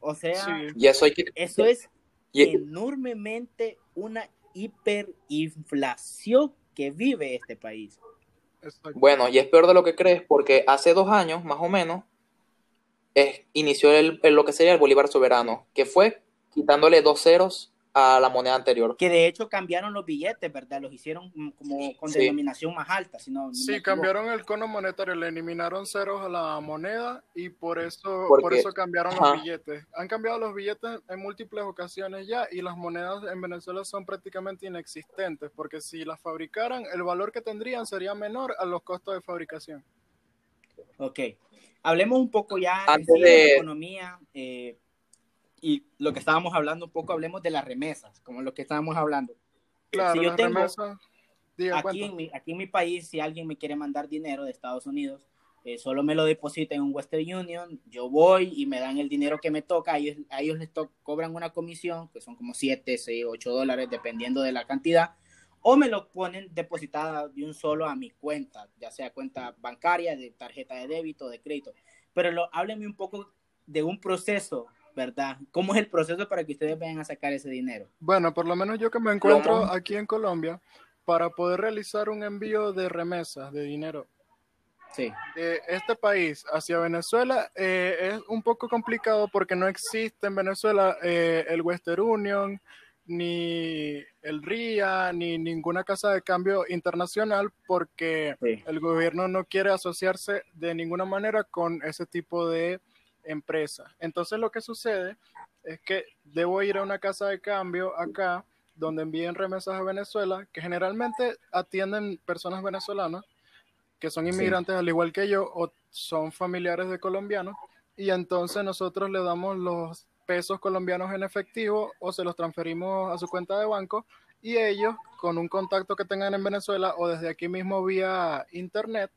O sea, Sí. Y eso hay que... eso es y- enormemente una hiperinflación que vive este país. Bueno, y es peor de lo que crees porque hace dos años, más o menos, inició el- lo que sería el Bolívar soberano, que fue quitándole dos ceros a la moneda anterior. Que de hecho cambiaron los billetes, ¿verdad? Los hicieron mm, como con Sí. denominación más alta. Si no, Sí, cambiaron el cono monetario, le eliminaron ceros a la moneda y por eso, Porque- por eso cambiaron ajá. los billetes. Han cambiado los billetes en múltiples ocasiones ya y las monedas en Venezuela son prácticamente inexistentes porque si las fabricaran, el valor que tendrían sería menor a los costos de fabricación. Ok. Hablemos un poco ya Antes de, de- la economía eh, y lo que estábamos hablando un poco, hablemos de las remesas, como lo que estábamos hablando. Claro, Si yo tengo- remesas... Diga, Aquí en, mi, aquí en mi país, si alguien me quiere mandar dinero de Estados Unidos, eh, solo me lo deposita en un Western Union, yo voy y me dan el dinero que me toca, a ellos, a ellos les to- cobran una comisión, que son como 7, 6, 8 dólares, dependiendo de la cantidad, o me lo ponen depositada de un solo a mi cuenta, ya sea cuenta bancaria, de tarjeta de débito, de crédito. Pero lo, háblenme un poco de un proceso ¿verdad? ¿Cómo es el proceso para que ustedes vayan a sacar ese dinero? Bueno, por lo menos yo que me encuentro aquí en Colombia, para poder realizar un envío de remesas de dinero sí. de este país hacia Venezuela eh, es un poco complicado porque no existe en Venezuela eh, el Western Union, ni el RIA, ni ninguna casa de cambio internacional porque el gobierno no quiere asociarse de ninguna manera con ese tipo de empresa. Entonces lo que sucede es que debo ir a una casa de cambio acá donde envíen remesas a Venezuela, que generalmente atienden personas venezolanas que son inmigrantes al igual que yo o son familiares de colombianos y entonces nosotros le damos los pesos colombianos en efectivo o se los transferimos a su cuenta de banco y ellos con un contacto que tengan en Venezuela o desde aquí mismo vía internet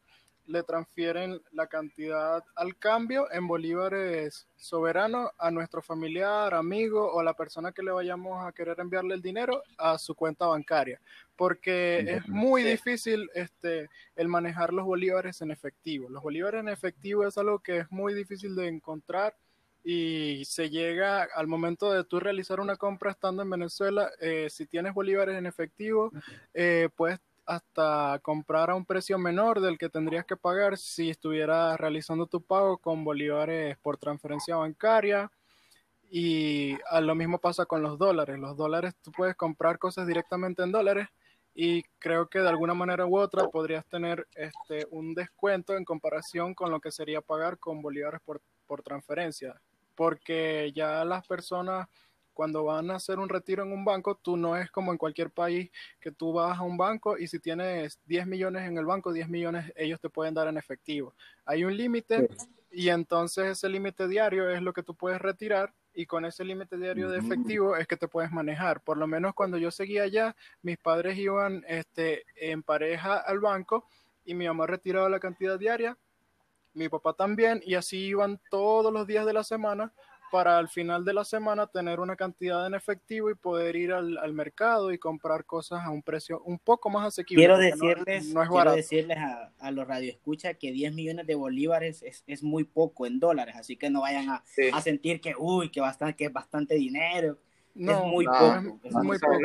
le transfieren la cantidad al cambio en bolívares soberanos a nuestro familiar, amigo o la persona que le vayamos a querer enviarle el dinero a su cuenta bancaria, porque es muy difícil este el manejar los bolívares en efectivo. Los bolívares en efectivo es algo que es muy difícil de encontrar y se llega al momento de tú realizar una compra estando en Venezuela, eh, si tienes bolívares en efectivo, eh, puedes hasta comprar a un precio menor del que tendrías que pagar si estuvieras realizando tu pago con bolívares por transferencia bancaria. Y a lo mismo pasa con los dólares. Los dólares tú puedes comprar cosas directamente en dólares y creo que de alguna manera u otra podrías tener este un descuento en comparación con lo que sería pagar con bolívares por, por transferencia. Porque ya las personas cuando van a hacer un retiro en un banco, tú no es como en cualquier país que tú vas a un banco y si tienes 10 millones en el banco, 10 millones ellos te pueden dar en efectivo. Hay un límite y entonces ese límite diario es lo que tú puedes retirar y con ese límite diario de efectivo es que te puedes manejar. Por lo menos cuando yo seguía allá, mis padres iban este, en pareja al banco y mi mamá retiraba la cantidad diaria, mi papá también, y así iban todos los días de la semana para al final de la semana tener una cantidad en efectivo y poder ir al, mercado y comprar cosas a un precio un poco más asequible. Quiero decirles, no, quiero decirles a, a, los radioescuchas que 10 millones de bolívares es, es, muy poco en dólares, así que no vayan a, a sentir que, uy, que, bastante, que es bastante dinero. No, es muy poco. Es, muy poco.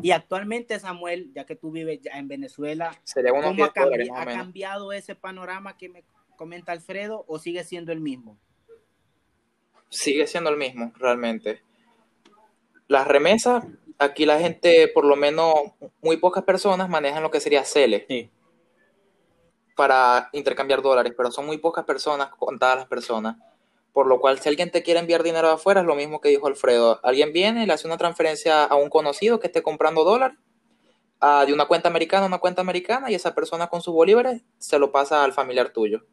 Y actualmente, Samuel, ya que tú vives ya en Venezuela, ¿cómo ha, ha cambiado ese panorama que me comenta Alfredo o sigue siendo el mismo? Sigue siendo el mismo, realmente. Las remesas, aquí la gente, por lo menos muy pocas personas manejan lo que sería CELE para intercambiar dólares, pero son muy pocas personas, contadas las personas. Por lo cual, si alguien te quiere enviar dinero de afuera, es lo mismo que dijo Alfredo. Alguien viene, le hace una transferencia a un conocido que esté comprando dólares de una cuenta americana a una cuenta americana y esa persona con sus bolívares se lo pasa al familiar tuyo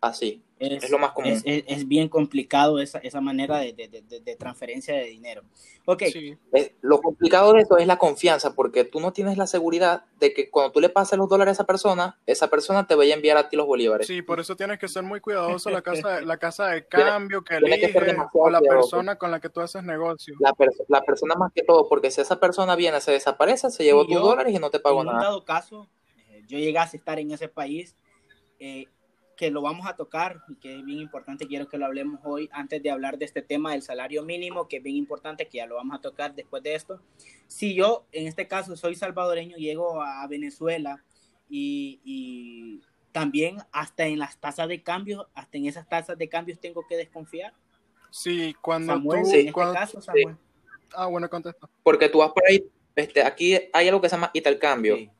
así. Es, lo más común. Es, bien complicado esa, esa manera de, de, de, transferencia de dinero. Ok. lo complicado de esto es la confianza, porque tú no tienes la seguridad de que cuando tú le pases los dólares a esa persona, esa persona te vaya a enviar a ti los bolívares. Sí, por eso tienes que ser muy cuidadoso la casa, la casa de cambio que elige o la persona con la que tú haces negocio. La, la, persona más que todo, porque si esa persona viene, se desaparece, se llevó tus dólares y no te pagó nada. En dado caso, eh, yo llegase a estar en ese país, eh, que lo vamos a tocar y que es bien importante, quiero que lo hablemos hoy antes de hablar de este tema del salario mínimo, que es bien importante, que ya lo vamos a tocar después de esto. Si yo, en este caso, soy salvadoreño, llego a Venezuela y, también hasta en las tasas de cambio, hasta en esas tasas de cambios tengo que desconfiar. Sí, cuando tú... en este caso, Samuel. Ah, bueno, contesta. Porque tú vas por ahí, este, aquí hay algo que se llama intercambio. Sí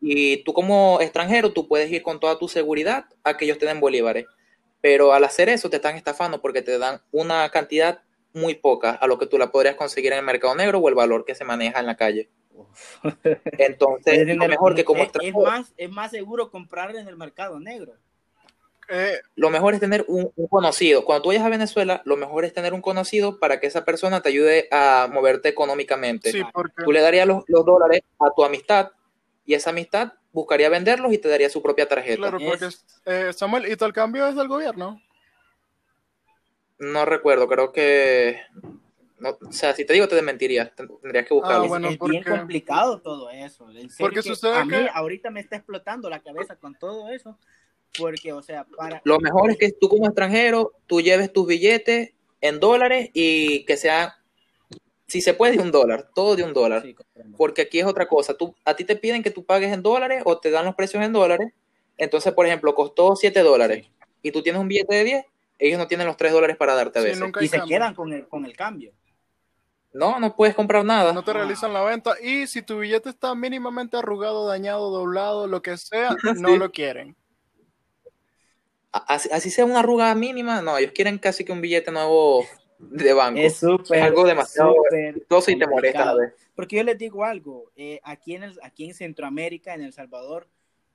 y tú como extranjero, tú puedes ir con toda tu seguridad a que ellos te den bolívares. Pero al hacer eso te están estafando porque te dan una cantidad muy poca a lo que tú la podrías conseguir en el mercado negro o el valor que se maneja en la calle. Entonces, es mejor que como es, más, es más seguro comprar en el mercado negro. Eh, lo mejor es tener un, conocido. Cuando tú vayas a Venezuela, lo mejor es tener un conocido para que esa persona te ayude a moverte económicamente. Tú le darías los, los, dólares a tu amistad y esa amistad buscaría venderlos y te daría su propia tarjeta. Claro, porque eh, Samuel, ¿y todo el cambio es del gobierno? No recuerdo, creo que... o sea, si te digo, te desmentiría. Tendrías que buscarlo. Ah, es bien complicado todo eso. porque a mí ahorita me está explotando la cabeza con todo eso. Porque, o sea, para... Lo mejor es que tú como extranjero, tú lleves tus billetes en dólares y que sea, si se puede, de un dólar, todo de un dólar. Sí. Porque aquí es otra cosa. Tú, a ti te piden que tú pagues en dólares o te dan los precios en dólares. Entonces, por ejemplo, costó 7 dólares y tú tienes un billete de 10, ellos no tienen los 3 dólares para darte a Sí, veces. Y se cambio. quedan con el, con el cambio. No, no puedes comprar nada. No te realizan la venta. Y si tu billete está mínimamente arrugado, dañado, doblado, lo que sea, no lo quieren. Así, así sea una arruga mínima, no, ellos quieren casi que un billete nuevo de banco. Es súper. Algo demasiado y te molesta a la complicado. vez. Porque yo les digo algo, eh, aquí, en el, aquí en Centroamérica, en El Salvador,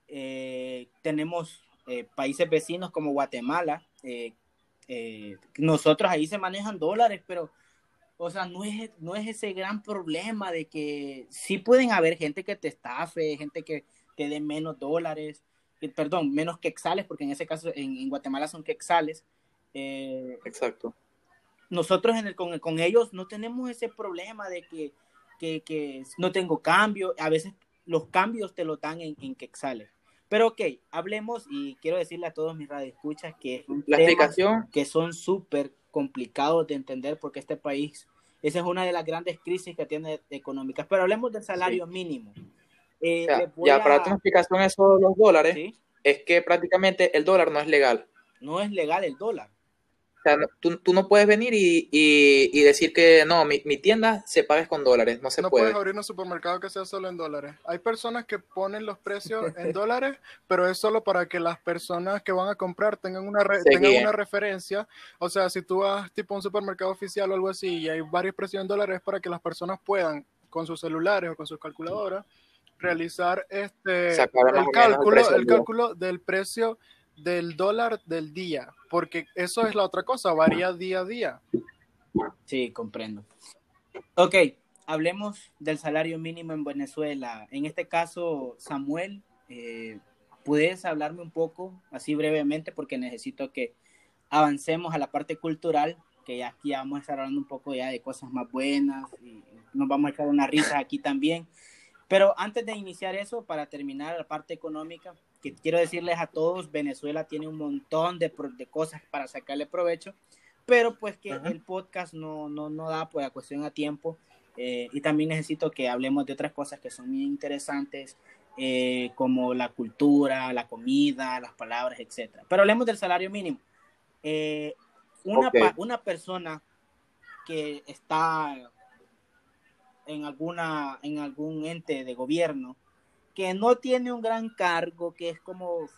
eh, tenemos eh, países vecinos como Guatemala. eh, eh, nosotros ahí se manejan dólares, pero, o sea, no es, no es ese gran problema de que sí pueden haber gente que te estafe, gente que te dé menos dólares, eh, perdón, menos quexales, porque en ese caso en, en Guatemala son quexales. Exacto. Nosotros en el, con, con ellos no tenemos ese problema de que, que, que no tengo cambio. A veces los cambios te lo dan en, en quexales. Pero ok, hablemos y quiero decirle a todos mis radioescuchas que es un La tema explicación, que son súper complicados de entender porque este país, esa es una de las grandes crisis que tiene económicas. Pero hablemos del salario mínimo. Eh, o sea, ya a- para una explicación eso de los dólares, ¿sí? es que prácticamente el dólar no es legal. No es legal el dólar. O sea, no- tú, tú no puedes venir y, y- y decir que no, mi, mi tienda se paga con dólares, no se no puede. puedes abrir un supermercado que sea solo en dólares. Hay personas que ponen los precios en dólares, pero es solo para que las personas que van a comprar tengan una, re- tengan una referencia. O sea, si tú vas tipo a un supermercado oficial o algo así y hay varios precios en dólares, es para que las personas puedan, con sus celulares o con sus calculadoras, realizar este el cálculo, el cálculo del precio del dólar del día, porque eso es la otra cosa, varía día a día. Sí, comprendo. Ok, hablemos del salario mínimo en Venezuela. En este caso, Samuel, eh, ¿puedes hablarme un poco, así brevemente, porque necesito que avancemos a la parte cultural, que ya aquí vamos a estar hablando un poco ya de cosas más buenas y nos vamos a echar una risa aquí también. Pero antes de iniciar eso, para terminar la parte económica, que quiero decirles a todos, Venezuela tiene un montón de, de cosas para sacarle provecho, pero pues que Ajá. el podcast no, no, no da por la cuestión a tiempo eh, y también necesito que hablemos de otras cosas que son muy interesantes, eh, como la cultura, la comida, las palabras, etc. Pero hablemos del salario mínimo. Eh, una, una persona que está en alguna en algún ente de gobierno que no tiene un gran cargo que es como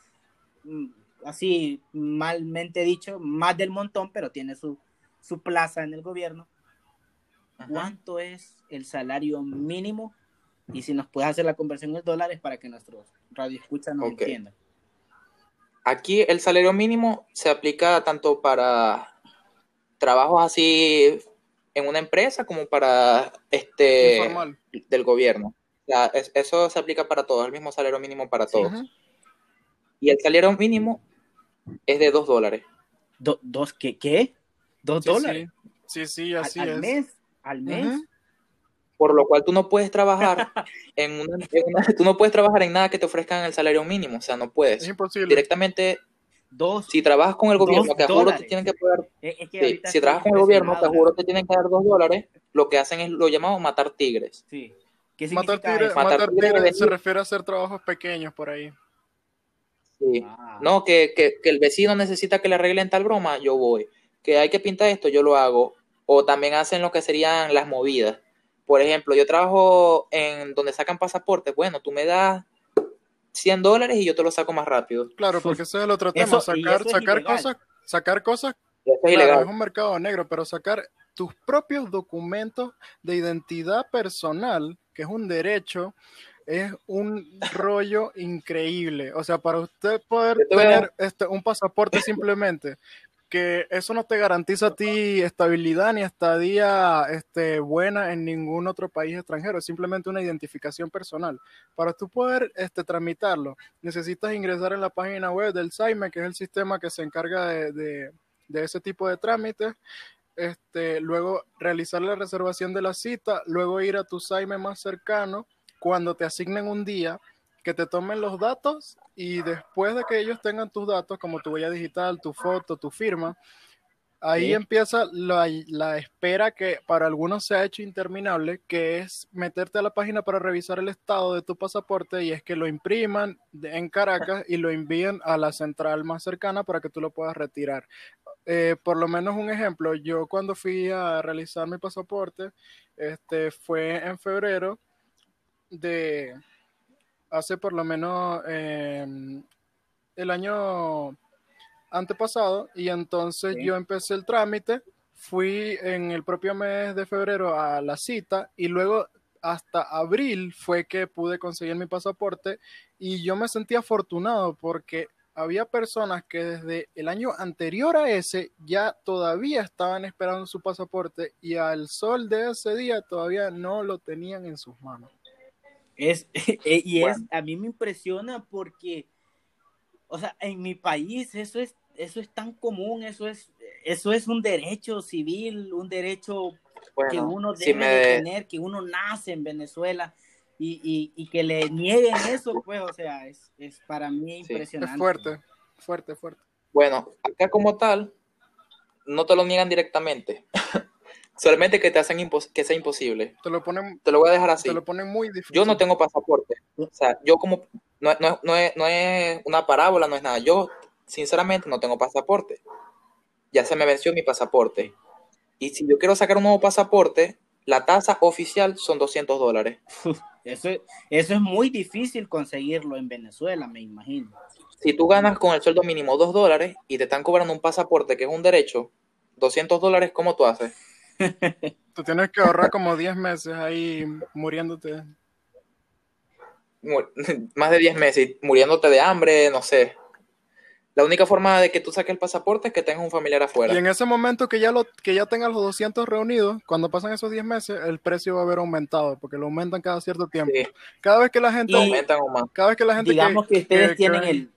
mm, así malmente dicho más del montón pero tiene su su plaza en el gobierno Ajá. cuánto es el salario mínimo y si nos puedes hacer la conversión en dólares para que nuestros radioescuchas nos Ok. entiendan Aquí el salario mínimo se aplica tanto para trabajos así en una empresa como para este Informal. del gobierno. O sea, es- eso se aplica para todos, el mismo salario mínimo para todos. Y el salario mínimo es de dos dólares. Do- dos qué qué dos Sí, dólares Sí, sí, sí, al, así al es. mes al mes. Por lo cual tú no puedes trabajar en una, en una- tú no puedes trabajar en nada que te ofrezcan el salario mínimo, o sea, no Es puedes. imposible. Directamente, dos si trabajas con el gobierno, a juro te tienen que pagar Es- es que Sí, ahorita si trabajas con el gobierno, te juro te tienen que dar dos dólares, lo que hacen es lo llamado matar tigres. Sí. ¿Qué Matar? Matar matar tigres tigres es se refiere a hacer trabajos pequeños por ahí. Sí. Ah. No, que, que, que el vecino necesita que le arreglen tal broma, yo voy. Que hay que pintar esto, yo lo hago. O también hacen lo que serían las movidas. Por ejemplo, yo trabajo en donde sacan pasaportes. Bueno, tú me das 100 dólares y yo te lo saco más rápido. Claro, porque ese es el otro tema, sacar, es sacar cosas, sacar cosas, es claro, es un mercado negro, pero sacar tus propios documentos de identidad personal, que es un derecho, es un rollo increíble. O sea, para usted poder tener este, un pasaporte simplemente, que eso no te garantiza a ti estabilidad ni estadía este, buena en ningún otro país extranjero, es simplemente una identificación personal. Para tú poder este, tramitarlo, necesitas ingresar en la página web del SAIME, que es el sistema que se encarga de, de- ese tipo de trámites. Este, luego realizar la reservación de la cita, luego ir a tu SAIME más cercano, cuando te asignen un día, que te tomen los datos y después de que ellos tengan tus datos, como tu huella digital, tu foto, tu firma, Ahí empieza la, la, espera que para algunos se ha hecho interminable, que es meterte a la página para revisar el estado de tu pasaporte y es que lo impriman en Caracas y lo envíen a la central más cercana para que tú lo puedas retirar. Eh, por lo menos un ejemplo, yo cuando fui a realizar mi pasaporte, este, fue en febrero de hace por lo menos em, el año antepasado y entonces yo empecé el trámite, fui en el propio mes de febrero a la cita y luego hasta abril fue que pude conseguir mi pasaporte y yo me sentí afortunado porque había personas que desde el año anterior a ese ya todavía estaban esperando su pasaporte y al sol de ese día todavía no lo tenían en sus manos. Es, eh, y es, a mí me impresiona porque, o sea, en mi país eso es eso es tan común, eso es, eso es un derecho civil, un derecho que uno debe tener, que uno nace en Venezuela y, y, que le nieguen eso, pues, o sea, es, es para mí impresionante. Es fuerte, fuerte, fuerte. Bueno, acá como tal, no te lo niegan directamente. Solamente que te hacen que sea imposible. Te lo ponen. Te lo voy a dejar así. Te lo ponen muy difícil. Yo no tengo pasaporte. O sea, yo como. No, no, no, es, no es una parábola, no es nada. Yo sinceramente no tengo pasaporte. Ya se me venció mi pasaporte. Y si yo quiero sacar un nuevo pasaporte, la tasa oficial son 200 dólares. Eso, eso es muy difícil conseguirlo en Venezuela, me imagino. Si tú ganas con el sueldo mínimo 2 dólares y te están cobrando un pasaporte que es un derecho, 200 dólares, ¿cómo tú haces? Tú tienes que ahorrar como 10 meses ahí muriéndote. Más de 10 meses, muriéndote de hambre, no sé. La única forma de que tú saques el pasaporte es que tengas un familiar afuera. Y en ese momento que ya lo que ya tengas los 200 reunidos, cuando pasan esos 10 meses, el precio va a haber aumentado, porque lo aumentan cada cierto tiempo. Cada vez que la gente aumentan más. Cada vez que la gente digamos que, ustedes tienen el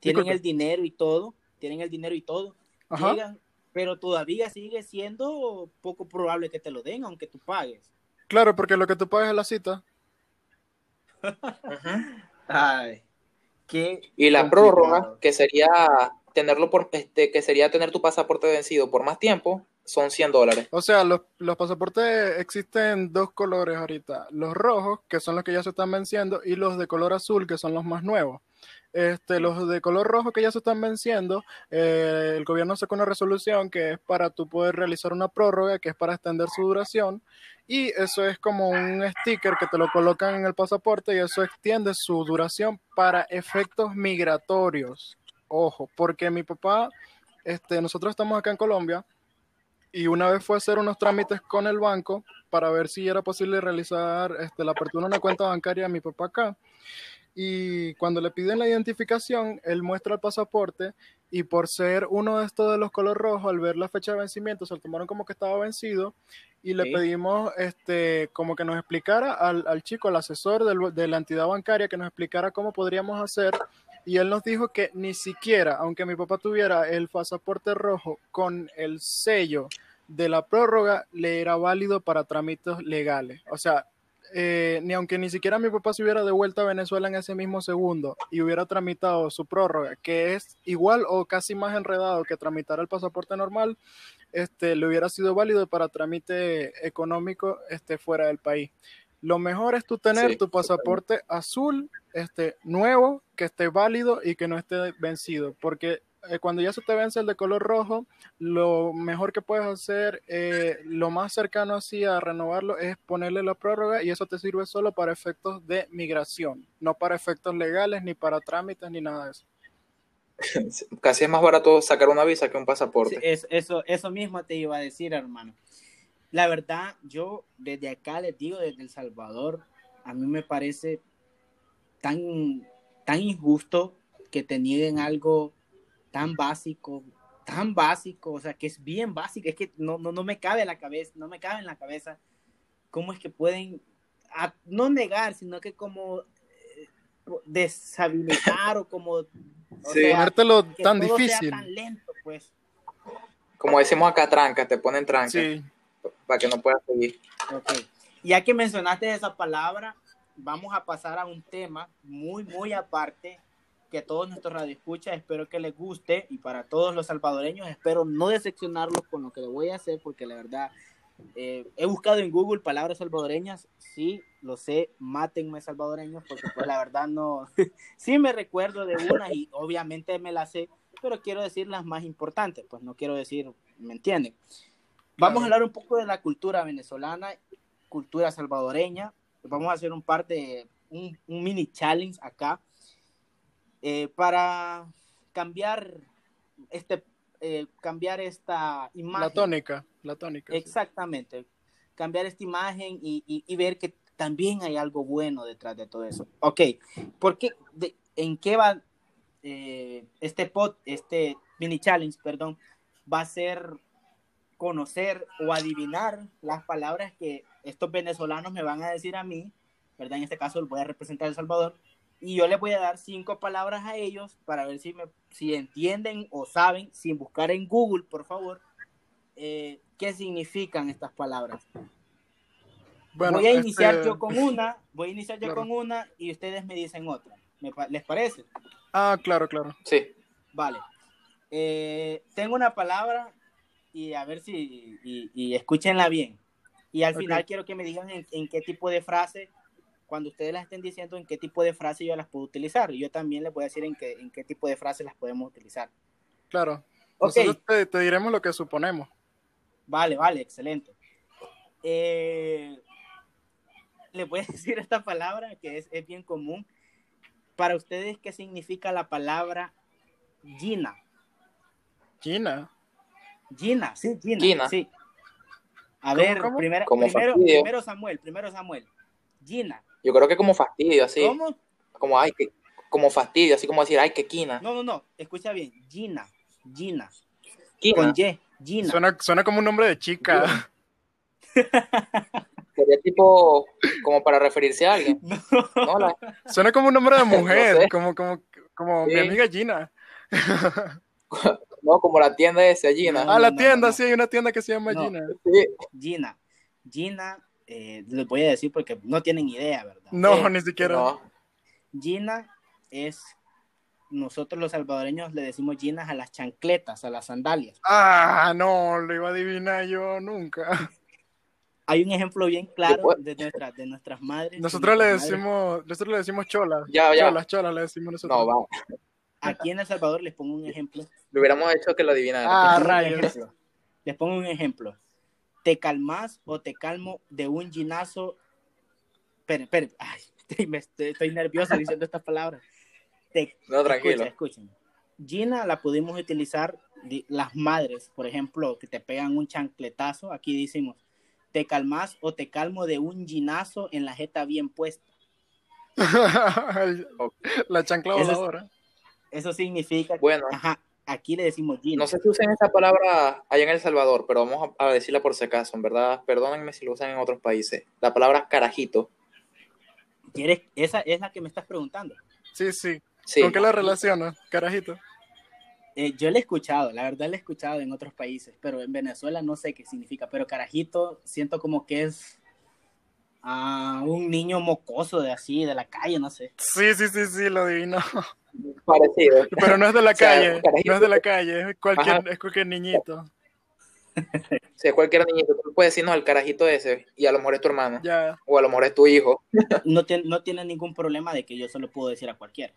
tienen el dinero y todo, tienen el dinero y todo, llegan, pero todavía sigue siendo poco probable que te lo den aunque tú pagues. Claro, porque lo que tú pagas es la cita. Ay y la prórroga, que sería tenerlo por este, que sería tener tu pasaporte vencido por más tiempo, son 100 dólares. O sea, los, los, pasaportes existen dos colores ahorita, los rojos, que son los que ya se están venciendo, y los de color azul, que son los más nuevos. Este, los de color rojo que ya se están venciendo, eh, el gobierno sacó una resolución que es para tú poder realizar una prórroga, que es para extender su duración, y eso es como un sticker que te lo colocan en el pasaporte y eso extiende su duración para efectos migratorios. Ojo, porque mi papá, este, nosotros estamos acá en Colombia y una vez fue a hacer unos trámites con el banco para ver si era posible realizar este, la apertura de una cuenta bancaria a mi papá acá y cuando le piden la identificación, él muestra el pasaporte y por ser uno de estos de los color rojo, al ver la fecha de vencimiento, se lo tomaron como que estaba vencido y le pedimos este como que nos explicara al, al chico, al asesor de la entidad bancaria, que nos explicara cómo podríamos hacer y él nos dijo que ni siquiera, aunque mi papá tuviera el pasaporte rojo con el sello de la prórroga, le era válido para trámites legales. O sea, eh, ni aunque ni siquiera mi papá se hubiera devuelto a Venezuela en ese mismo segundo y hubiera tramitado su prórroga, que es igual o casi más enredado que tramitar el pasaporte normal, este, le hubiera sido válido para trámite económico este, fuera del país. Lo mejor es tú tener tu pasaporte azul, este, nuevo, que esté válido y que no esté vencido, porque eh, cuando ya se te vence el de color rojo, lo mejor que puedes hacer, eh, lo más cercano así a renovarlo es ponerle la prórroga y eso te sirve solo para efectos de migración, no para efectos legales, ni para trámites, ni nada de eso. Casi es más barato sacar una visa que un pasaporte. eso, eso mismo te iba a decir, hermano. La verdad, yo desde acá les digo, desde El Salvador, a mí me parece tan, tan injusto que te nieguen algo tan básico, tan básico, o sea, que es bien básico, es que no, no, no me cabe en la cabeza, no me cabe en la cabeza cómo es que pueden, no negar, sino que como eh, deshabilitar o como... O sí, tan difícil. tan lento, pues. Como decimos acá, tranca, te ponen tranca. Sí. Para que no puedas seguir. Ok. Ya que mencionaste esa palabra, vamos a pasar a un tema muy, muy aparte que a todos nuestros radioescuchas espero que les guste y para todos los salvadoreños espero no decepcionarlos con lo que le voy a hacer porque la verdad eh, he buscado en Google palabras salvadoreñas, sí, lo sé, mátenme salvadoreños porque pues la verdad no, sí me recuerdo de una y obviamente me las sé, pero quiero decir las más importantes, pues no quiero decir, ¿me entienden? Vamos a hablar un poco de la cultura venezolana, cultura salvadoreña, vamos a hacer un par de, un, un mini challenge acá eh, para cambiar este eh, cambiar esta imagen. La tónica, la tónica. Exactamente. Sí. Cambiar esta imagen y, y, y, ver que también hay algo bueno detrás de todo eso. Ok, ¿por qué? De, ¿En qué va eh, este pod, este mini challenge, perdón? Va a ser conocer o adivinar las palabras que estos venezolanos me van a decir a mí, ¿verdad? En este caso voy a representar a El Salvador y yo les voy a dar cinco palabras a ellos para ver si, me, si entienden o saben, sin buscar en Google, por favor, eh, qué significan estas palabras. Bueno, voy a iniciar este... yo con una, voy a iniciar yo claro. con una y ustedes me dicen otra. ¿Me, ¿Les parece? Ah, claro, claro. Sí. Vale. Eh, tengo una palabra y a ver si, y, y escúchenla bien. Y al okay. final quiero que me digan en, en qué tipo de frase cuando ustedes las estén diciendo en qué tipo de frase yo las puedo utilizar. Yo también les voy a decir en qué, en qué tipo de frase las podemos utilizar. Claro. Okay. Nosotros te, te, diremos lo que suponemos. Vale, vale, excelente. Eh, les voy a decir esta palabra que es, es, bien común. Para ustedes, ¿qué significa la palabra Gina? Gina. Gina, sí, Gina. Gina. Sí. A ver, ¿Cómo? Primero, Como primero, primero Samuel, primero Samuel. Gina. Yo creo que como fastidio, así. ¿Cómo? Como, ay, que, como fastidio, así como decir, ay, qué quina. No, no, no, escucha bien. Gina, Gina. Quina. Con Y, Gina. Suena, suena como un nombre de chica. Sería tipo, como para referirse a alguien. No. No, la- Suena como un nombre de mujer, No sé. como, como, como Sí. mi amiga Gina. no, como la tienda esa, Gina. Ah, la no, tienda, no. sí, hay una tienda que se llama No. Gina. Sí. Gina. Gina, eh, les voy a decir porque no tienen idea, ¿verdad? No, Eh, ni siquiera. No. Gina es, nosotros los salvadoreños le decimos Ginas a las chancletas, a las sandalias. Ah, no, lo iba a adivinar yo nunca. Hay un ejemplo bien claro de, nuestra, de nuestras madres. Nosotros le nuestras madres. decimos, nosotros le decimos cholas. Ya, ya. Cholas, cholas le decimos nosotros. No, va. Aquí en El Salvador les pongo un ejemplo. Le hubiéramos hecho que lo adivinara. Ah, rayos. Les pongo un ejemplo. ¿Te calmas o te calmo de un ginazo? Esperen, esperen. Ay, estoy, me estoy, estoy nervioso diciendo estas palabras. Te, No, tranquilo. Escuchen, escuchen. Gina la pudimos utilizar las madres, por ejemplo, que te pegan un chancletazo. Aquí decimos, te calmas o te calmo de un ginazo en la jeta bien puesta. la chancla Eso voladora. Eso significa, Bueno. ajá, aquí le decimos Gina. No sé si usan esa palabra allá en El Salvador, pero vamos a, a decirla por si acaso, en verdad. Perdónenme si lo usan en otros países. La palabra carajito. ¿Quieres? Esa es la que me estás preguntando. Sí, sí. Sí. ¿Con qué la relacionas, carajito? Eh, yo la he escuchado, la verdad la he escuchado en otros países, pero en Venezuela no sé qué significa. Pero carajito, siento como que es ah, un niño mocoso de así, de la calle, no sé. Sí, sí, sí, sí, lo adivino. Parecido. Pero no es de la O sea, calle, no es de la calle, es cualquier, Ajá. es cualquier niñito. Si es cualquier niñito, tú puedes decirnos el carajito ese, y a lo mejor es tu hermano, Ya. o a lo mejor es tu hijo. No, tiene- no tiene ningún problema de que yo se lo puedo decir a cualquiera.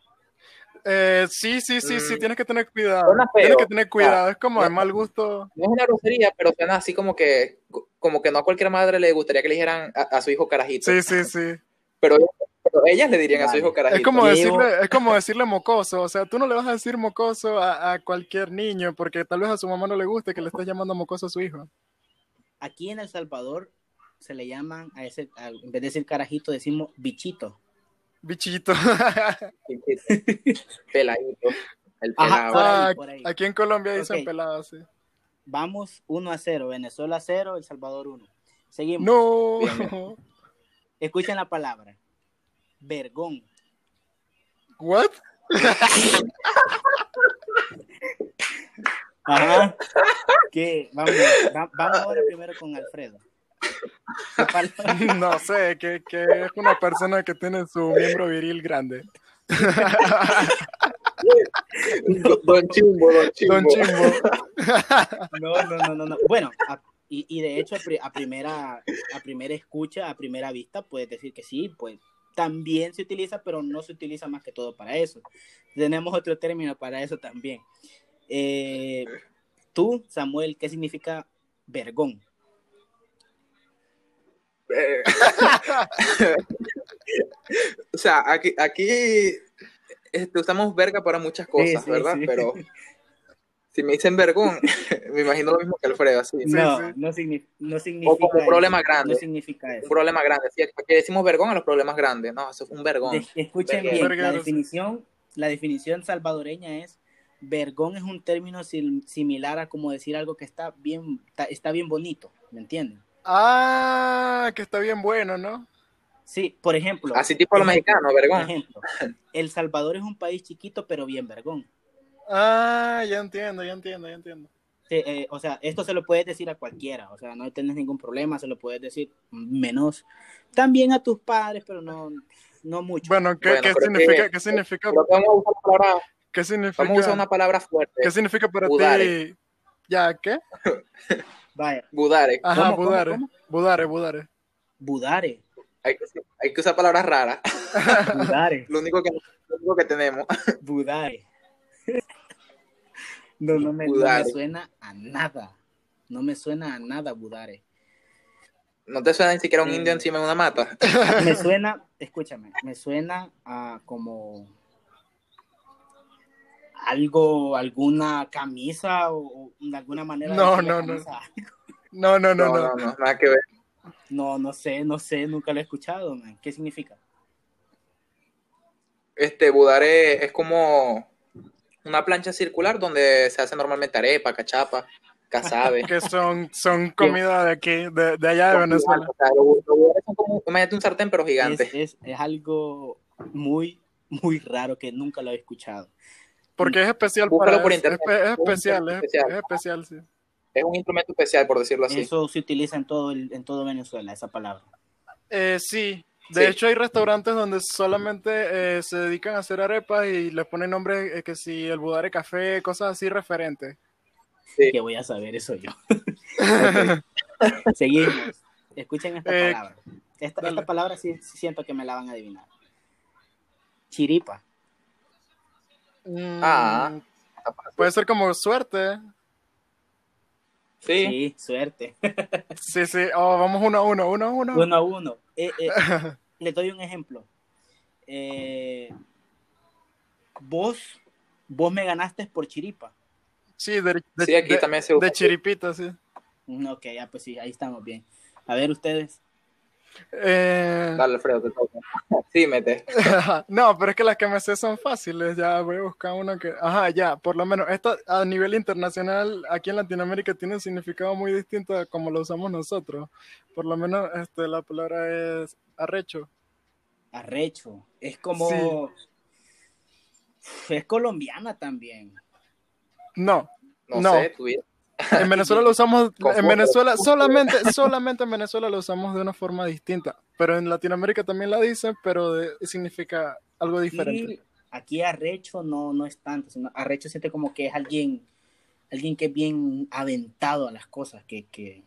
Eh, sí, sí, sí, sí, Mm. tienes que tener cuidado. Suena feo. Tienes que tener cuidado, es como de No. mal gusto. No es una grosería, pero suena así como que, como que no a cualquier madre le gustaría que le dijeran a, a su hijo carajito. Sí, sí, sí. Pero, pero ellas le dirían a su hijo carajito. Es como, decirle, es como decirle mocoso, o sea, tú no le vas a decir mocoso a, a cualquier niño porque tal vez a su mamá no le guste que le estés llamando mocoso a su hijo. Aquí en El Salvador se le llaman a ese, a- en vez de decir carajito, decimos bichito. Bichito. Peladito. El Ajá, pelado. por ahí, Ah, por ahí. Aquí en Colombia dicen Ok. pelado, sí. Vamos 1 a 0, Venezuela 0, El Salvador 1. Seguimos. No. Bien, Escuchen la palabra. Vergón. What? Ajá. ¿Qué? Vamos, va- vamos ahora primero con Alfredo. No sé, que, que es una persona que tiene su miembro viril grande. Don Chimbo, Don Chimbo. Don Chimbo. No, no, no, no, no. Bueno, a- y, y de hecho a, pri- a primera, a primera escucha, a primera vista, puedes decir que sí, pues también se utiliza, pero no se utiliza más que todo para eso. Tenemos otro término para eso también. Eh, Tú, Samuel, ¿qué significa vergón? O sea, aquí, aquí este, usamos verga para muchas cosas, Sí, sí, ¿verdad? sí. Pero si me dicen vergón, me imagino lo mismo que Alfredo, así. Sí, no. No, signi- no significa. O como eso. problema grande. No significa Un eso. problema grande. Sí, aquí decimos vergón a los problemas grandes. No, eso es un vergón. De- escuchen Verguero. bien, la definición, la definición salvadoreña es vergón es un término sim- similar a como decir algo que está bien, está, está bien bonito, ¿me entienden? Ah, que está bien bueno, ¿no? Sí, por ejemplo. Así tipo los mexicanos, vergón. Ejemplo, El Salvador es un país chiquito pero bien vergón. Ah, ya entiendo, ya entiendo, ya entiendo. Sí, eh, o sea, esto se lo puedes decir a cualquiera, o sea, no tienes ningún problema, se lo puedes decir menos también a tus padres, pero no, no mucho. Bueno, ¿qué, Bueno, qué significa, que- qué significa, vamos a usar una palabra, qué significa, vamos a usar una palabra fuerte. qué significa para Budare. ti? ¿Ya qué? Vaya, Budare. Ajá, ¿Cómo, cómo, budare, cómo? budare, budare. budare, Hay, que- hay que usar palabras raras. budare. Lo único que, lo único que tenemos. Budare. No, no me, no me suena a nada. No me suena a nada Budare. No te suena ni siquiera un Sí. indio encima de una mata. Me suena, escúchame, me suena a como algo, alguna camisa o, de alguna manera. No, no, no. No, no, no, No, no. no, no, nada que ver. No, no sé, no sé, nunca lo he escuchado, man. ¿Qué significa? Este budare es como una plancha circular donde se hace normalmente arepa, cachapa, casabe. Que son, son comida de aquí, de, de allá de Venezuela. Imagínate un sartén pero gigante. Es, es, es algo muy, muy raro que nunca lo he escuchado. Porque es especial Búscalo para por es, internet. es- especial, es, especial. es especial, sí. Es un instrumento especial, por decirlo así. Eso se utiliza en todo, el, en todo Venezuela, esa palabra. Eh, sí, de Sí. hecho hay restaurantes donde solamente eh, se dedican a hacer arepas y les ponen nombre eh, que si el budare café, cosas así referentes. Sí. Que voy a saber eso yo. Seguimos. Escuchen esta Eh, palabra. Esta, esta palabra sí, sí siento que me la van a adivinar. Chiripa. Mm, Ah. Puede ser como suerte. Sí. Sí, suerte. Sí, sí. Oh, vamos uno a uno, uno a uno. Uno a uno. Eh, eh, le doy un ejemplo. Eh, vos, vos me ganaste por chiripa. Sí, de, de- Sí, aquí de- también se usa. de chiripita, sí. Mm, Ok, ya pues sí, ahí estamos bien. A ver ustedes. Eh, Dale, Alfredo, te toca. Sí, mete. no, pero es que las que me sé son fáciles. Ya voy a buscar una que. Ajá, ya, por lo menos. Esta a nivel internacional, aquí en Latinoamérica, tiene un significado muy distinto a como lo usamos nosotros. Por lo menos este, la palabra es arrecho. Arrecho. Es como. Es colombiana también. No, No, No. sé, tu vida. en Venezuela lo usamos. En. Venezuela, solamente, solamente en Venezuela lo usamos de una forma distinta. Pero en Latinoamérica también la dicen, pero de- significa algo diferente. Aquí, aquí arrecho no, no es tanto, sino arrecho siente como que es alguien, alguien que es bien aventado a las cosas, que, que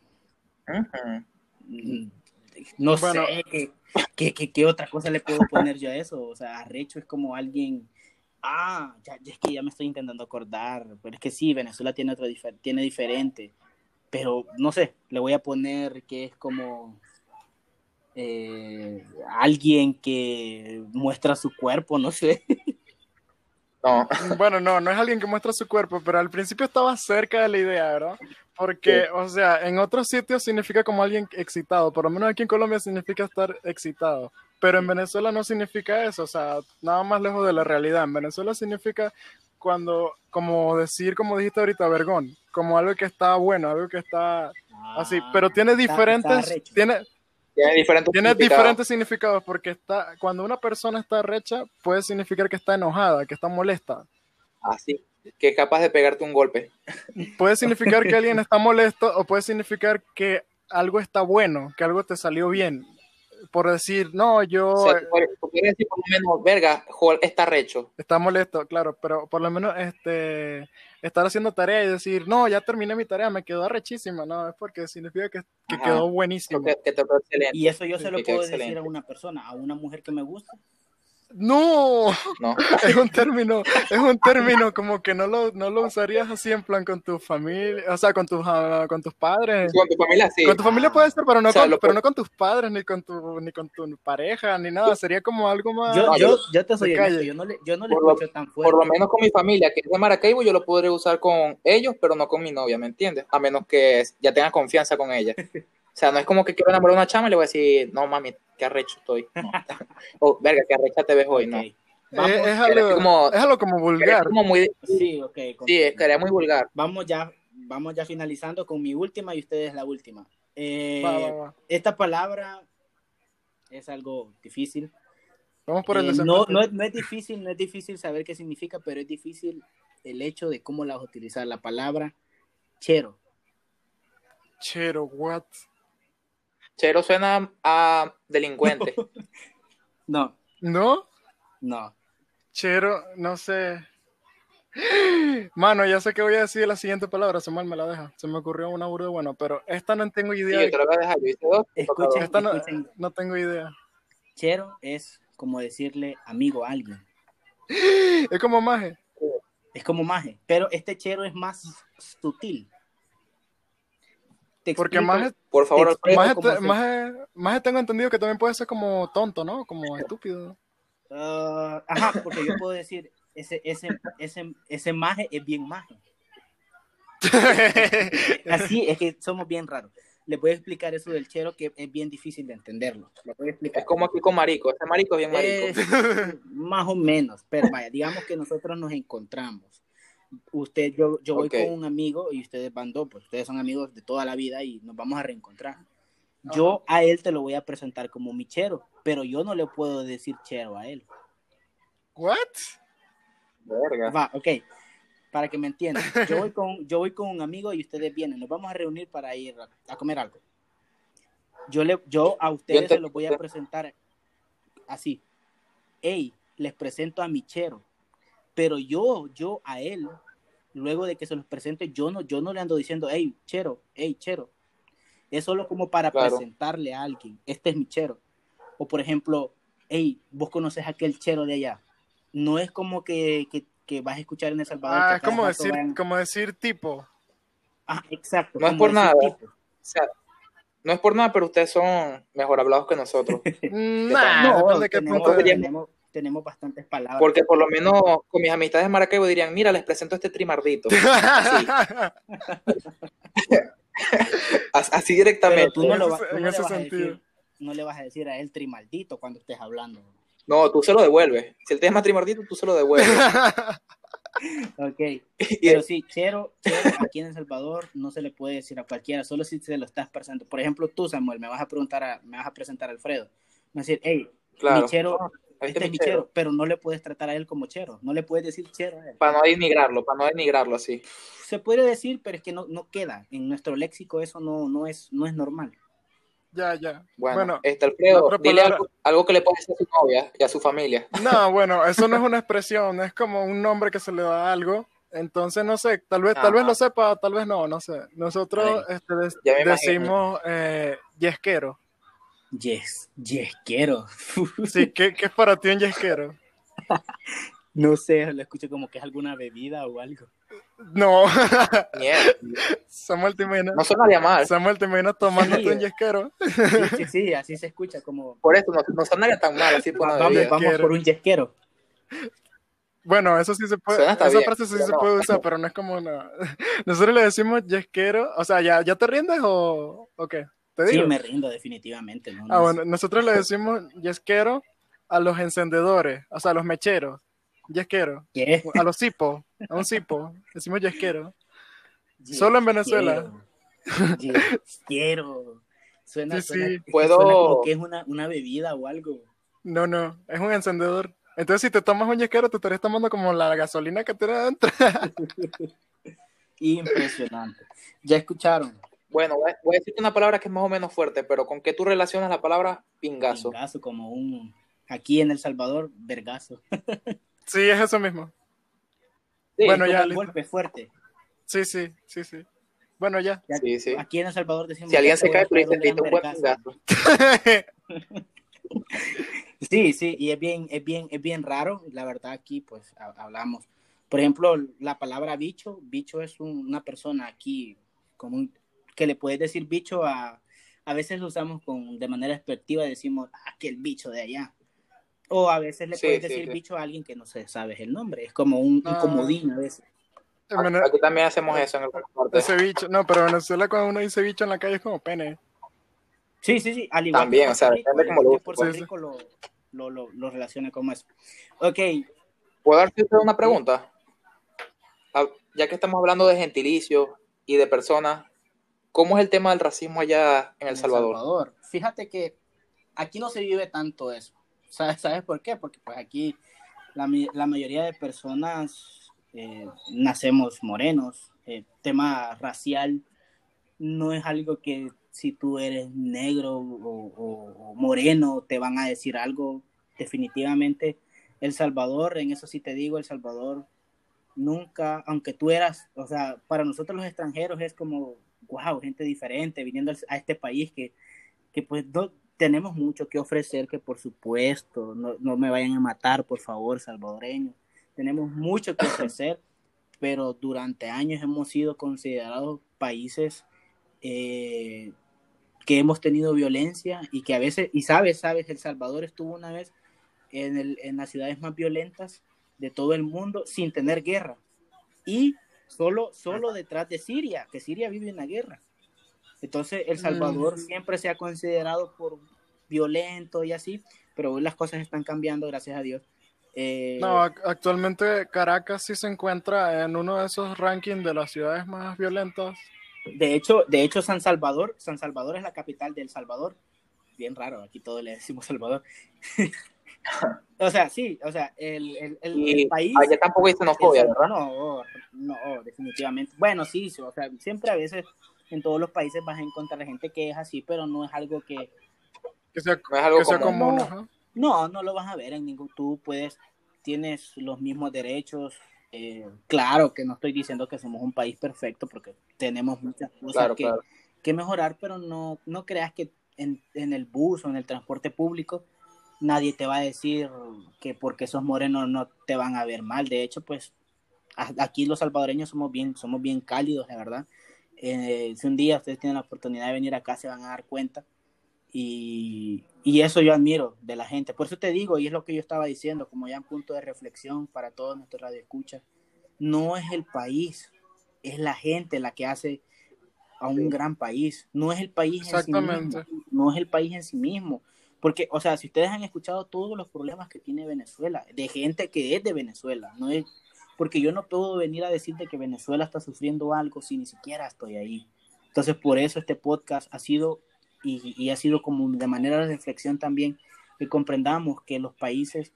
no Bueno. sé qué, qué, qué- qué otra cosa le puedo poner yo a eso. O sea, arrecho es como alguien, ah, ya, ya es que ya me estoy intentando acordar, pero es que sí, Venezuela tiene otro difer- tiene diferente, pero no sé, le voy a poner que es como eh, alguien que muestra su cuerpo, no sé. No. Bueno, no, no es alguien que muestra su cuerpo, pero al principio estaba cerca de la idea, ¿verdad? Porque, o sea, en otros sitios significa como alguien excitado, por lo menos aquí en Colombia significa estar excitado, pero en Venezuela no significa eso, o sea, nada más lejos de la realidad. En Venezuela significa cuando, como decir, como dijiste ahorita, vergón, como algo que está bueno, algo que está así, pero tiene Ah, está- está diferentes, tiene, Tiene diferentes tiene significados. diferentes significados porque está, cuando una persona está recha, puede significar que está enojada, que está molesta. Así. Que es capaz de pegarte un golpe. Puede significar que alguien está molesto o puede significar que algo está bueno, que algo te salió bien. por decir, no, yo... O sea, tú decir por lo menos, verga, Joel está recho. Está molesto, claro, pero por lo menos este estar haciendo tarea y decir, no, ya terminé mi tarea, me quedó arrechísima, no, es porque significa que, que Ajá. quedó buenísimo. Que, que. Y eso yo se lo puedo decir excelente. a una persona, a una mujer que me gusta. No, No. es un término, es un término como que no lo, no lo usarías así en plan con tu familia, o sea, con tus, ah, con tus padres. Con tu familia sí. Con tu familia puede ser, pero no, O sea, con, lo pero no con tus padres, ni con tu, ni con tu pareja, ni nada. Sería como algo más. Yo, yo, yo- te soy honesto, calle. yo no le, yo no le lo- escucho tan fuerte. Por lo menos con mi familia, que es de Maracaibo, yo lo podré usar con ellos, pero no con mi novia, ¿me entiendes? A menos que ya tenga confianza con ella. O sea, no es como que quiero enamorar a una chama y le voy a decir, no mami, qué arrecho estoy. No. o, verga, qué arrecha te ves hoy, no. Vamos, es Era algo, como- es algo como vulgar. Como muy, sí, ok. sí, es que era muy vulgar. Vamos ya, vamos ya finalizando con mi última y ustedes la última. Eh, Va, va, va. Esta palabra es algo difícil. Vamos por el Eh, no, no, es, no es difícil, no es difícil saber qué significa, pero es difícil el hecho de cómo la vas a utilizar. La palabra chero. Chero, what? Chero suena a delincuente. No, ¿No? no. Chero, no sé. Mano, ya sé que voy a decir la siguiente palabra, Samuel me la deja. Se me ocurrió una burda bueno, pero esta no tengo Sí, idea. yo te lo voy a dejar. Escuchen. esta no, escuchen. no tengo idea. Chero es como decirle amigo a alguien. Es como maje. Es como maje, pero este chero es más sutil. Te Porque explico- maje, Por favor, Te cómo se- maje- maje tengo entendido que también puede ser como tonto, ¿no? Como estúpido. Ah, ajá, porque yo puedo decir, ese, ese, ese, ese maje es bien maje. Así es que somos bien raros. Les voy a explicar eso del chero que es bien difícil de entenderlo. Les voy a explicar. Es como aquí con marico. Este marico es bien marico. Eh, más o menos, pero vaya, digamos que nosotros nos encontramos. Usted, yo, yo voy con un amigo y ustedes van dos, pues ustedes son amigos de toda la vida y nos vamos a reencontrar. Yo a él te lo voy a presentar como mi chero, pero yo no le puedo decir chero a él. ¿What? Verga. Va, ok. Para que me entiendan. Yo voy con, yo voy con un amigo y ustedes vienen. Nos vamos a reunir para ir a, a comer algo. Yo, le, yo a ustedes te- se los voy a presentar así. Hey, les presento a mi chero. Pero yo, yo a él, luego de que se los presente, yo no, yo no le ando diciendo, hey, chero, hey, chero. Es solo como para Claro. presentarle a alguien. Este es mi chero. O por ejemplo, hey, vos conoces a aquel chero de allá. No es como que, que, que vas a escuchar en El Salvador. Ah, es como decir, van- como decir tipo. Ah, exacto. No es por nada. tipo. O sea, no es por nada, pero ustedes son mejor hablados que nosotros. Nah, No, depende de qué tenemos, punto de vista. tenemos, tenemos bastantes palabras. Porque por lo menos con mis amistades de Maracaibo dirían, mira, les presento a este trimardito. Así, Pero directamente. tú no, lo tú no le ese vas a sentido. decir, no le vas a decir a él trimaldito cuando estés hablando. No, tú se lo devuelves. Si él te llama trimardito, tú se lo devuelves. Ok. Pero sí, chero, chero aquí en El Salvador no se le puede decir a cualquiera, solo si se lo estás presentando. Por ejemplo, tú, Samuel, me vas a preguntar, a, me vas a presentar a Alfredo. Me vas a decir, hey, claro. mi chero, Este es mi chero, pero no le puedes tratar a él como chero, no le puedes decir chero a él. Para no denigrarlo, para no denigrarlo así. Se puede decir, pero es que no, no queda. En nuestro léxico eso no, no, es, no es normal. ya, ya. Bueno, Bueno, este Alfredo, dile algo, algo que le puede decir a su novia y a su familia. no, bueno, eso no es una expresión, es como un nombre que se le da a algo. Entonces, no sé, tal vez, tal vez lo sepa, tal vez no, no sé. Nosotros este, decimos eh, yesquero. Yes, yes, quiero. Sí, ¿qué, qué es para ti un yesquero? No sé, lo escucho como que es alguna bebida o algo. No, Mierda. Samuel te imaginas, No sonaría mal. Samuel te imaginas tomándote Sí. un yesquero. Sí, sí, sí, así se escucha como... Por eso no, no sonaría tan mal así por Vamos, Yesquero. por un yesquero. Bueno, eso sí se puede, esa bien, frase sí se no. puede usar, pero no es como una... Nosotros le decimos yesquero, o sea, ¿ya, ya te rindes o, o qué? ¿Te Sí, me rindo definitivamente. ¿no? Ah, bueno, nosotros le decimos yesquero a los encendedores, o sea, a los mecheros, yesquero, ¿Qué? a los cipos, a un cipo, decimos yesquero. Solo en Venezuela. Quiero. Suena, Sí, suena- sí. Puedo- suena como que es una, una bebida o algo. No, no, es un encendedor. Entonces, si te tomas un yesquero, te estarías tomando como la gasolina que tiene adentro. Impresionante. Ya escucharon. Bueno, voy a, decirte una palabra que es más o menos fuerte, pero ¿con qué tú relacionas la palabra pingazo? Pingazo, como un. Aquí en El Salvador, vergazo. Sí, es eso mismo. Sí, Bueno, Como ya, un golpe fuerte. Sí, sí, sí, sí. Bueno, ya. Ya- Sí, sí. Aquí en El Salvador decimos. Si alguien que se cae, dices, dar un "Te un gran buen vergazo". pingazo. Sí, sí, y es bien, es bien, es bien raro, la verdad aquí pues ha- hablamos. Por ejemplo, la palabra bicho, bicho es un- una persona aquí como un- que le puedes decir bicho a, a veces lo usamos con, de manera despectiva, decimos, ah, que el bicho de allá. O a veces le Sí, puedes sí, decir sí. bicho a alguien que no se sabe el nombre, es como un, un Ah. comodín a veces. Aquí también hacemos eso en el norte. Ese bicho, no, pero en Venezuela cuando uno dice bicho en la calle es como pene. Sí, sí, sí, al igual También, que o sea, depende igual lo que Puerto uses. Rico lo, lo, lo, lo relaciona como eso. Ok, ¿Puedo darte usted una pregunta? Ah, Ya que estamos hablando de gentilicio y de personas, ¿cómo es el tema del racismo allá en El Salvador? Fíjate que aquí no se vive tanto eso. ¿Sabes, ¿Sabes por qué? Porque pues aquí la, mayoría de personas eh, nacemos morenos. El tema racial no es algo que si tú eres negro o, o- o moreno te van a decir algo. Definitivamente El Salvador, en eso sí te digo, El Salvador nunca, aunque tú eras, o sea, para nosotros los extranjeros es como, wow, gente diferente viniendo a este país que, que pues no tenemos mucho que ofrecer, que por supuesto, no, no me vayan a matar, por favor, salvadoreños. Tenemos mucho que ofrecer, pero durante años hemos sido considerados países eh, que hemos tenido violencia y que a veces, y sabes, sabes, El Salvador estuvo una vez en, el, en las ciudades más violentas de todo el mundo sin tener guerra. Y solo, solo detrás de Siria, que Siria vive una guerra. Entonces, El Salvador Mm. siempre se ha considerado por violento y así, pero hoy las cosas están cambiando, gracias a Dios. Eh, No, ac- actualmente Caracas sí se encuentra en uno de esos rankings de las ciudades más violentas. de hecho, de hecho, San Salvador, San Salvador es la capital de El Salvador. Bien raro, aquí todos le decimos Salvador. o sea, sí, o sea, el, el, el- país. allá tampoco hay xenofobia, ¿verdad? No, no, definitivamente. Bueno, sí, sí, o sea, siempre a veces en todos los países vas a encontrar gente que es así, pero no es algo que, Que sea, No es algo que sea común. común, No. ajá. no, no lo vas a ver en ningún, tú puedes, tienes los mismos derechos. eh, claro que no estoy diciendo que somos un país perfecto porque tenemos muchas cosas Claro, que, claro. que mejorar, pero no, no creas que en, en el bus o en el transporte público nadie te va a decir que porque sos moreno no te van a ver mal. De hecho, pues aquí los salvadoreños somos bien, somos bien cálidos, la verdad. Eh, si un día ustedes tienen la oportunidad de venir acá, se van a dar cuenta. Y, y eso yo admiro de la gente. Por eso te digo, y es lo que yo estaba diciendo, como ya en punto de reflexión para todos nuestros radioescuchas, no es el país, es la gente la que hace a un gran país. No es el país en sí Exactamente. mismo. No es el país en sí mismo. Porque, o sea, si ustedes han escuchado todos los problemas que tiene Venezuela, de gente que es de Venezuela, no es porque yo no puedo venir a decirte que Venezuela está sufriendo algo si ni siquiera estoy ahí. Entonces, por eso este podcast ha sido y, ha sido como de manera de reflexión también que comprendamos que los países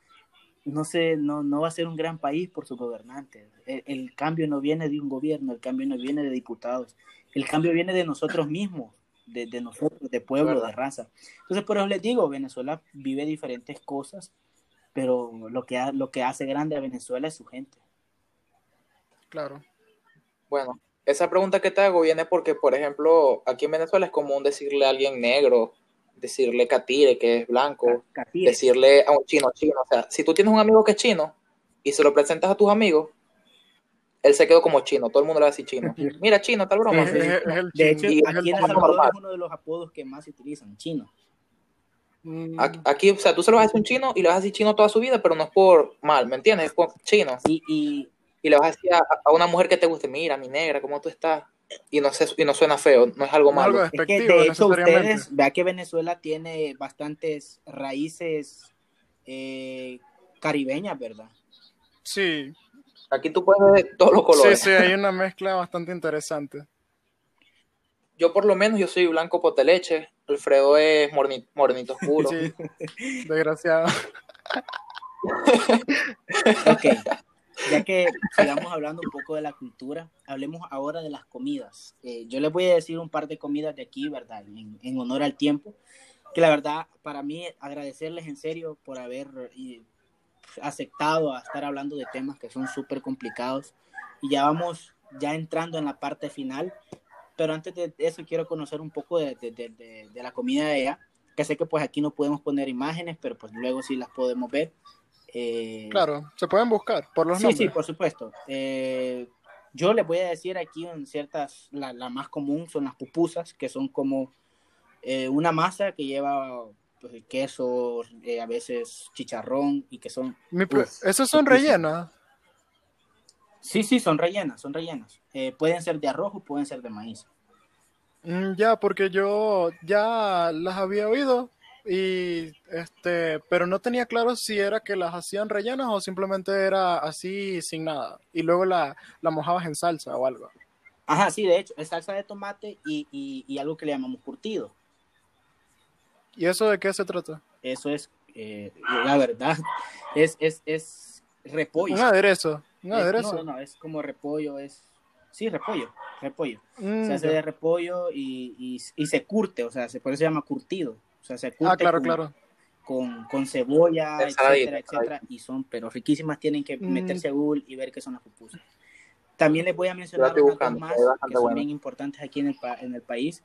no, se, no, no va a ser un gran país por sus gobernantes. El cambio no viene de un gobierno, el cambio no viene de diputados, el cambio viene de nosotros mismos, de, de nosotros, de pueblo, de raza. Entonces, por eso les digo, Venezuela vive diferentes cosas, pero lo que, ha- lo que hace grande a Venezuela es su gente. Claro. Bueno, esa pregunta que te hago viene porque, por ejemplo, aquí en Venezuela es común decirle a alguien negro, decirle catire, que es blanco, Catire. decirle a un chino chino. O sea, si tú tienes un amigo que es chino y se lo presentas a tus amigos, él se quedó como chino, todo el mundo le va a decir chino. Mira, chino, tal broma. Es, es- es el De hecho, aquí en el. Salvador es uno de los apodos que más se utilizan, chino. Mm, Aquí, o sea, tú se lo vas a decir un chino y le vas a decir chino toda su vida, pero no es por mal, ¿me entiendes? Es por chino. Y, y Y le vas a decir a, a una mujer que te guste, mira, mi negra, ¿cómo tú estás? Y no, se, y no suena feo, no es algo malo. es que de hecho ustedes, vea que Venezuela tiene bastantes raíces eh, caribeñas, ¿verdad? Sí, Aquí tú puedes ver todos los sí, colores. sí, hay una mezcla bastante interesante. Yo por lo menos, yo soy blanco poteleche, Alfredo es morni- morenito oscuro. Sí, desgraciado. Ok. ya que sigamos hablando un poco de la cultura, hablemos ahora de las comidas. Eh, yo les voy a decir un par de comidas de aquí, ¿verdad? En, en, honor al tiempo, que la verdad, para mí, agradecerles en serio por haber aceptado a estar hablando de temas que son súper complicados. Y ya vamos ya entrando en la parte final, pero antes de eso quiero conocer un poco de, de, de, de la comida de ella, que sé que pues aquí no podemos poner imágenes, pero pues luego sí las podemos ver. Eh, claro, se pueden buscar por los nombres. Sí, sí, por supuesto. Eh, yo les voy a decir aquí en ciertas, la, la más común son las pupusas, que son como eh, una masa que lleva pues, queso, a veces chicharrón y que son... ¿Esos son rellenas? Sí, sí, son rellenas, son rellenas. pueden ser de arroz o pueden ser de maíz. Mm, ya, porque yo ya las había oído, y este, pero no tenía claro si era que las hacían rellenas o simplemente era así sin nada. Y luego la, la mojabas en salsa o algo. Ajá, sí, de hecho, es salsa de tomate y, y, y algo que le llamamos curtido. ¿Y eso de qué se trata? Eso es, eh, la verdad, es, es, es repollo. Un aderezo, un aderezo. no, no, es como repollo, es, sí, repollo, repollo. Mm, se hace de repollo y, y, y, se curte, o sea, se, por eso se llama curtido. O sea, se ah, curte ah, claro, con, claro. Con, con, cebolla, etcétera, etcétera, y son, pero riquísimas, tienen que mm. meterse a Google y ver qué son las pupusas. También les voy a mencionar unas más que son bien importantes aquí en el, en el país,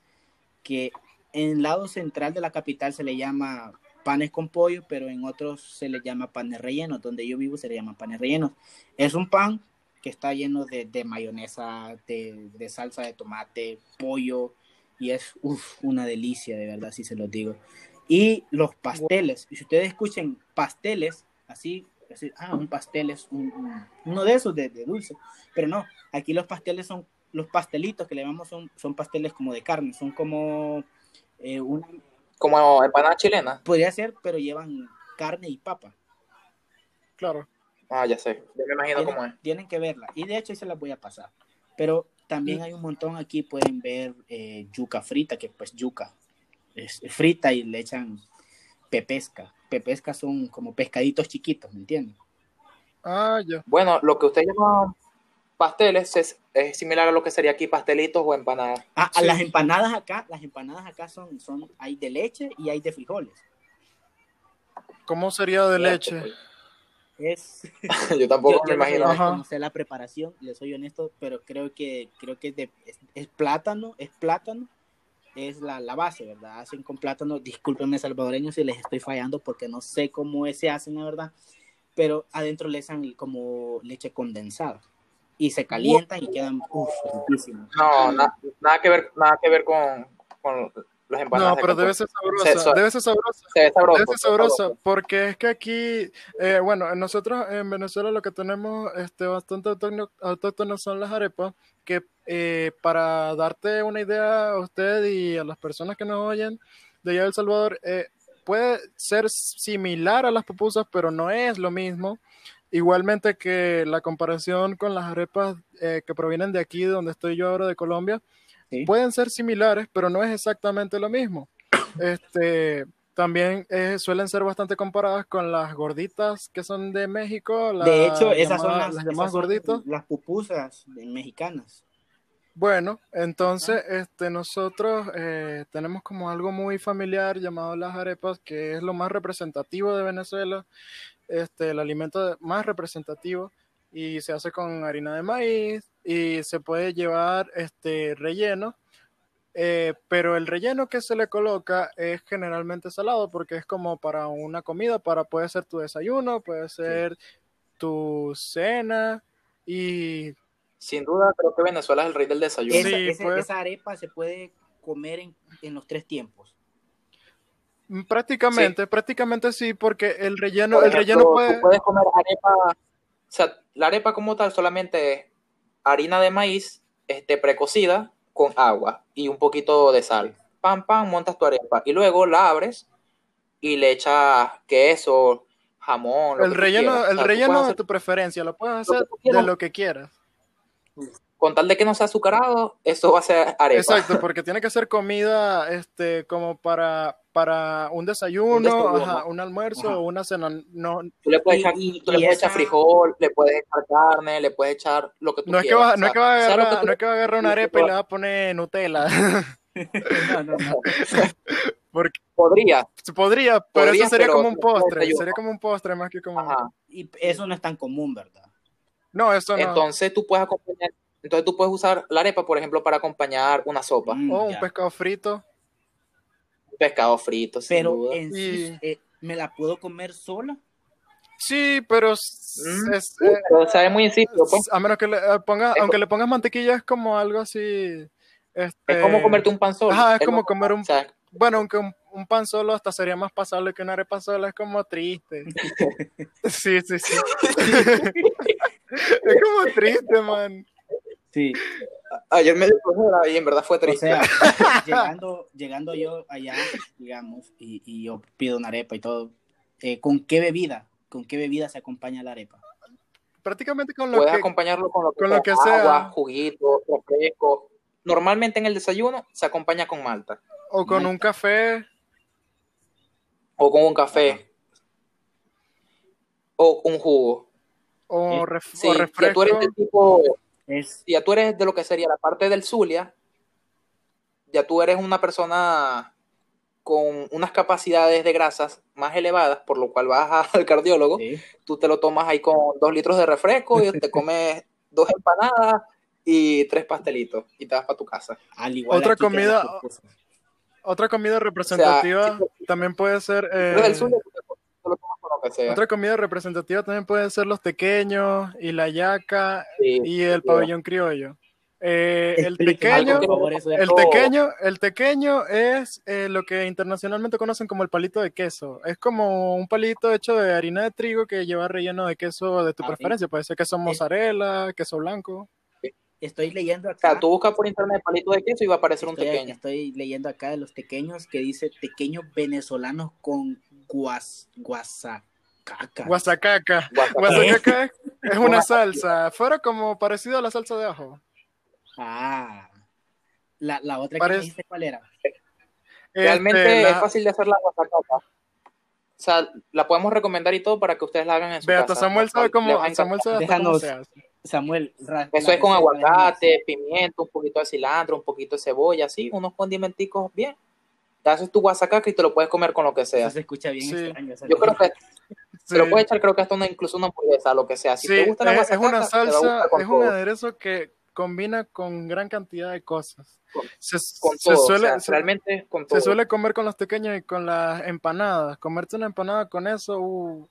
que en lado central de la capital se le llama panes con pollo, pero en otros se le llama panes rellenos. Donde yo vivo se le llama panes rellenos. Es un pan que está lleno de, de mayonesa, de, de, salsa de tomate, pollo, y es uf, una delicia, de verdad, si se los digo. Y los pasteles, y si ustedes escuchen pasteles, así, así ah, un pastel es un, un, uno de esos de, de, dulce, pero no, aquí los pasteles son, los pastelitos que le llamamos son, son pasteles como de carne, son como eh, una... Como empanada chilena. Podría ser, pero llevan carne y papa. Claro. Ah, ya sé, ya me imagino tienen, cómo es. Tienen que verla, y de hecho ahí se las voy a pasar. Pero también hay un montón aquí, pueden ver eh, yuca frita, que pues yuca es frita y le echan pepesca. Pepesca son como pescaditos chiquitos, ¿me entienden? Ah, ya. Bueno, lo que usted llama pasteles es, es, similar a lo que sería aquí pastelitos o empanadas. Ah, sí. las empanadas acá, las empanadas acá son, son, hay de leche y hay de frijoles. ¿Cómo sería de leche? es yo tampoco yo, me imagino no sé la preparación le soy honesto pero creo que creo que es, de, es, es, plátano es plátano es la, la, base verdad hacen con plátano discúlpenme salvadoreños si les estoy fallando porque no sé cómo se hacen la verdad pero adentro le echan como leche condensada y se calientan y quedan uff riquísimos no na, nada que ver nada que ver con, con las empanadas. No, pero debe ser sabrosa, se, debe ser sabrosa, se sabroso, debe ser sabrosa, porque es que aquí, eh, bueno, nosotros en Venezuela lo que tenemos este, bastante autóctonos son las arepas, que eh, para darte una idea a usted y a las personas que nos oyen de allá de El Salvador, eh, puede ser similar a las pupusas, pero no es lo mismo. Igualmente que la comparación con las arepas eh, que provienen de aquí, donde estoy yo ahora, de Colombia, ¿Sí? pueden ser similares, pero no es exactamente lo mismo. Este, también eh, suelen ser bastante comparadas con las gorditas que son de México. La de hecho, esas son las, las gorditas. Las pupusas mexicanas. Bueno, entonces este, nosotros eh, tenemos como algo muy familiar llamado las arepas, que es lo más representativo de Venezuela, este, el alimento más representativo y se hace con harina de maíz y se puede llevar este relleno, eh, pero el relleno que se le coloca es generalmente salado porque es como para una comida, para puede ser tu desayuno, puede ser sí. tu cena y sin duda creo que Venezuela es el rey del desayuno. Esa, sí, esa, pues. esa arepa se puede comer en, en los tres tiempos. Prácticamente, sí. prácticamente sí, porque el relleno, ejemplo, el relleno puede... Tú puedes comer arepa, o sea, la arepa como tal solamente es harina de maíz este, precocida con agua y un poquito de sal. Pam, pam, montas tu arepa y luego la abres y le echas queso, jamón. el relleno, el o sea, relleno de tu preferencia, lo puedes hacer lo de lo que quieras. Con tal de que no sea azucarado, eso va a ser arepa. Exacto, porque tiene que ser comida este, como para, para un desayuno, ajá, un almuerzo o una cena. No, tú le puedes, echar, tú le puedes echar frijol, le puedes echar carne, le puedes echar lo que tú no quieras. Es que va, no, es que va a agarrar, no es que va a agarrar una arepa y le va a poner Nutella. no, no, no. Porque podría. Podría, pero podría, eso sería como un postre. Sería como un postre más que como. Ajá. Y eso no es tan común, ¿verdad? No, eso no. Entonces tú puedes acompañar. Entonces tú puedes usar la arepa, por ejemplo, para acompañar una sopa. Mm, o un pescado frito. Pescado frito, sin Pero duda. en sí, eh, ¿me la puedo comer sola? Sí, pero, mm, es, sí, pero sabe muy insípido. Pues. A menos que le eh, pongas, aunque le pongas mantequilla, es como algo así. Este... Es como comerte un pan solo. Ajá, es, es como comer un. Bueno, aunque un, un, pan solo hasta sería más pasable que una arepa sola, es como triste. sí, sí, sí. es como triste, man. Sí. Ayer me dio y en verdad fue triste. O sea, llegando, llegando yo allá, digamos, y, y, yo pido una arepa y todo, eh, ¿con qué bebida? ¿Con qué bebida se acompaña la arepa? Prácticamente con lo Puedes que... acompañarlo con lo que, con sea, lo que sea. agua, juguito, refresco. Normalmente en el desayuno se acompaña con malta. O con malta. un café. O con un café. O un jugo. O, ref sí, o refresco. Tú eres del tipo es... ya tú eres de lo que sería la parte del Zulia, ya tú eres una persona con unas capacidades de grasas más elevadas, por lo cual vas al cardiólogo, Sí. tú te lo tomas ahí con dos litros de refresco y te comes dos empanadas y tres pastelitos y te vas para tu casa. Al igual Otra comida-. Otra comida representativa también puede ser... eh, del te, lo tomas lo que sea. Otra comida representativa también pueden ser los tequeños y la yaca Sí, y el pabellón criollo. Eh, el tequeño, el tequeño, el tequeño es eh, lo que internacionalmente conocen como el palito de queso. Es como un palito hecho de harina de trigo que lleva relleno de queso de tu Ah, sí. preferencia. Puede ser queso mozzarella, queso blanco. Estoy leyendo O acá. sea, tú buscas por internet palito de queso y va a aparecer un estoy, pequeño. estoy leyendo acá de los pequeños que dice pequeños venezolanos con guas, guasacaca. Guasacaca. Guasacaca. Es, una salsa. Fuera como parecido a la salsa de ajo. Ah. La, la otra que Parece- me dijiste, ¿cuál era? Realmente Este, la- es fácil de hacer la guasacaca. O sea, la podemos recomendar y todo para que ustedes la hagan en su casa. Samuel sabe cómo. Samuel sabe cómo Déjanos- se hace. Samuel. Eso es con aguacate, pimiento, un poquito de cilantro, un poquito de cebolla, así, unos condimenticos bien. Te haces tu guasacaca y te lo puedes comer con lo que sea. Eso se escucha bien Sí. extraño. Yo creo que Sí. te lo puedes echar, creo que hasta una, incluso una hamburguesa, lo que sea. Si Sí, te gusta la es, es guasacaca, una te va a salsa, gustar con es un todo. aderezo que combina con gran cantidad de cosas. Con- Se, Con se todo, o suele, sea, se- realmente con se todo. suele comer con los pequeños y con las empanadas. Comerte una empanada con eso, uh,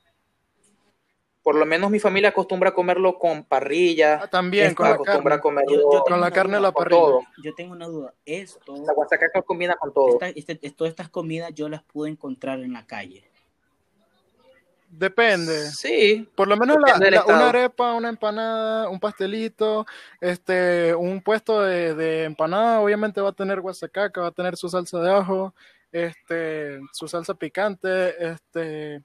Por lo menos mi familia acostumbra a comerlo con parrilla, ah, también con la acostumbra carne. a comerlo Yo- yo tengo Con la carne duda, la con parrilla. todo. Yo tengo una duda. Esto, La guasacaca combina con todo. esta- este- todas estas comidas yo las pude encontrar en la calle. Depende. Sí, Por lo menos la- la- una arepa, una empanada, un pastelito, este, un puesto de, de empanada, obviamente va a tener guasacaca, va a tener su salsa de ajo, este, su salsa picante, este,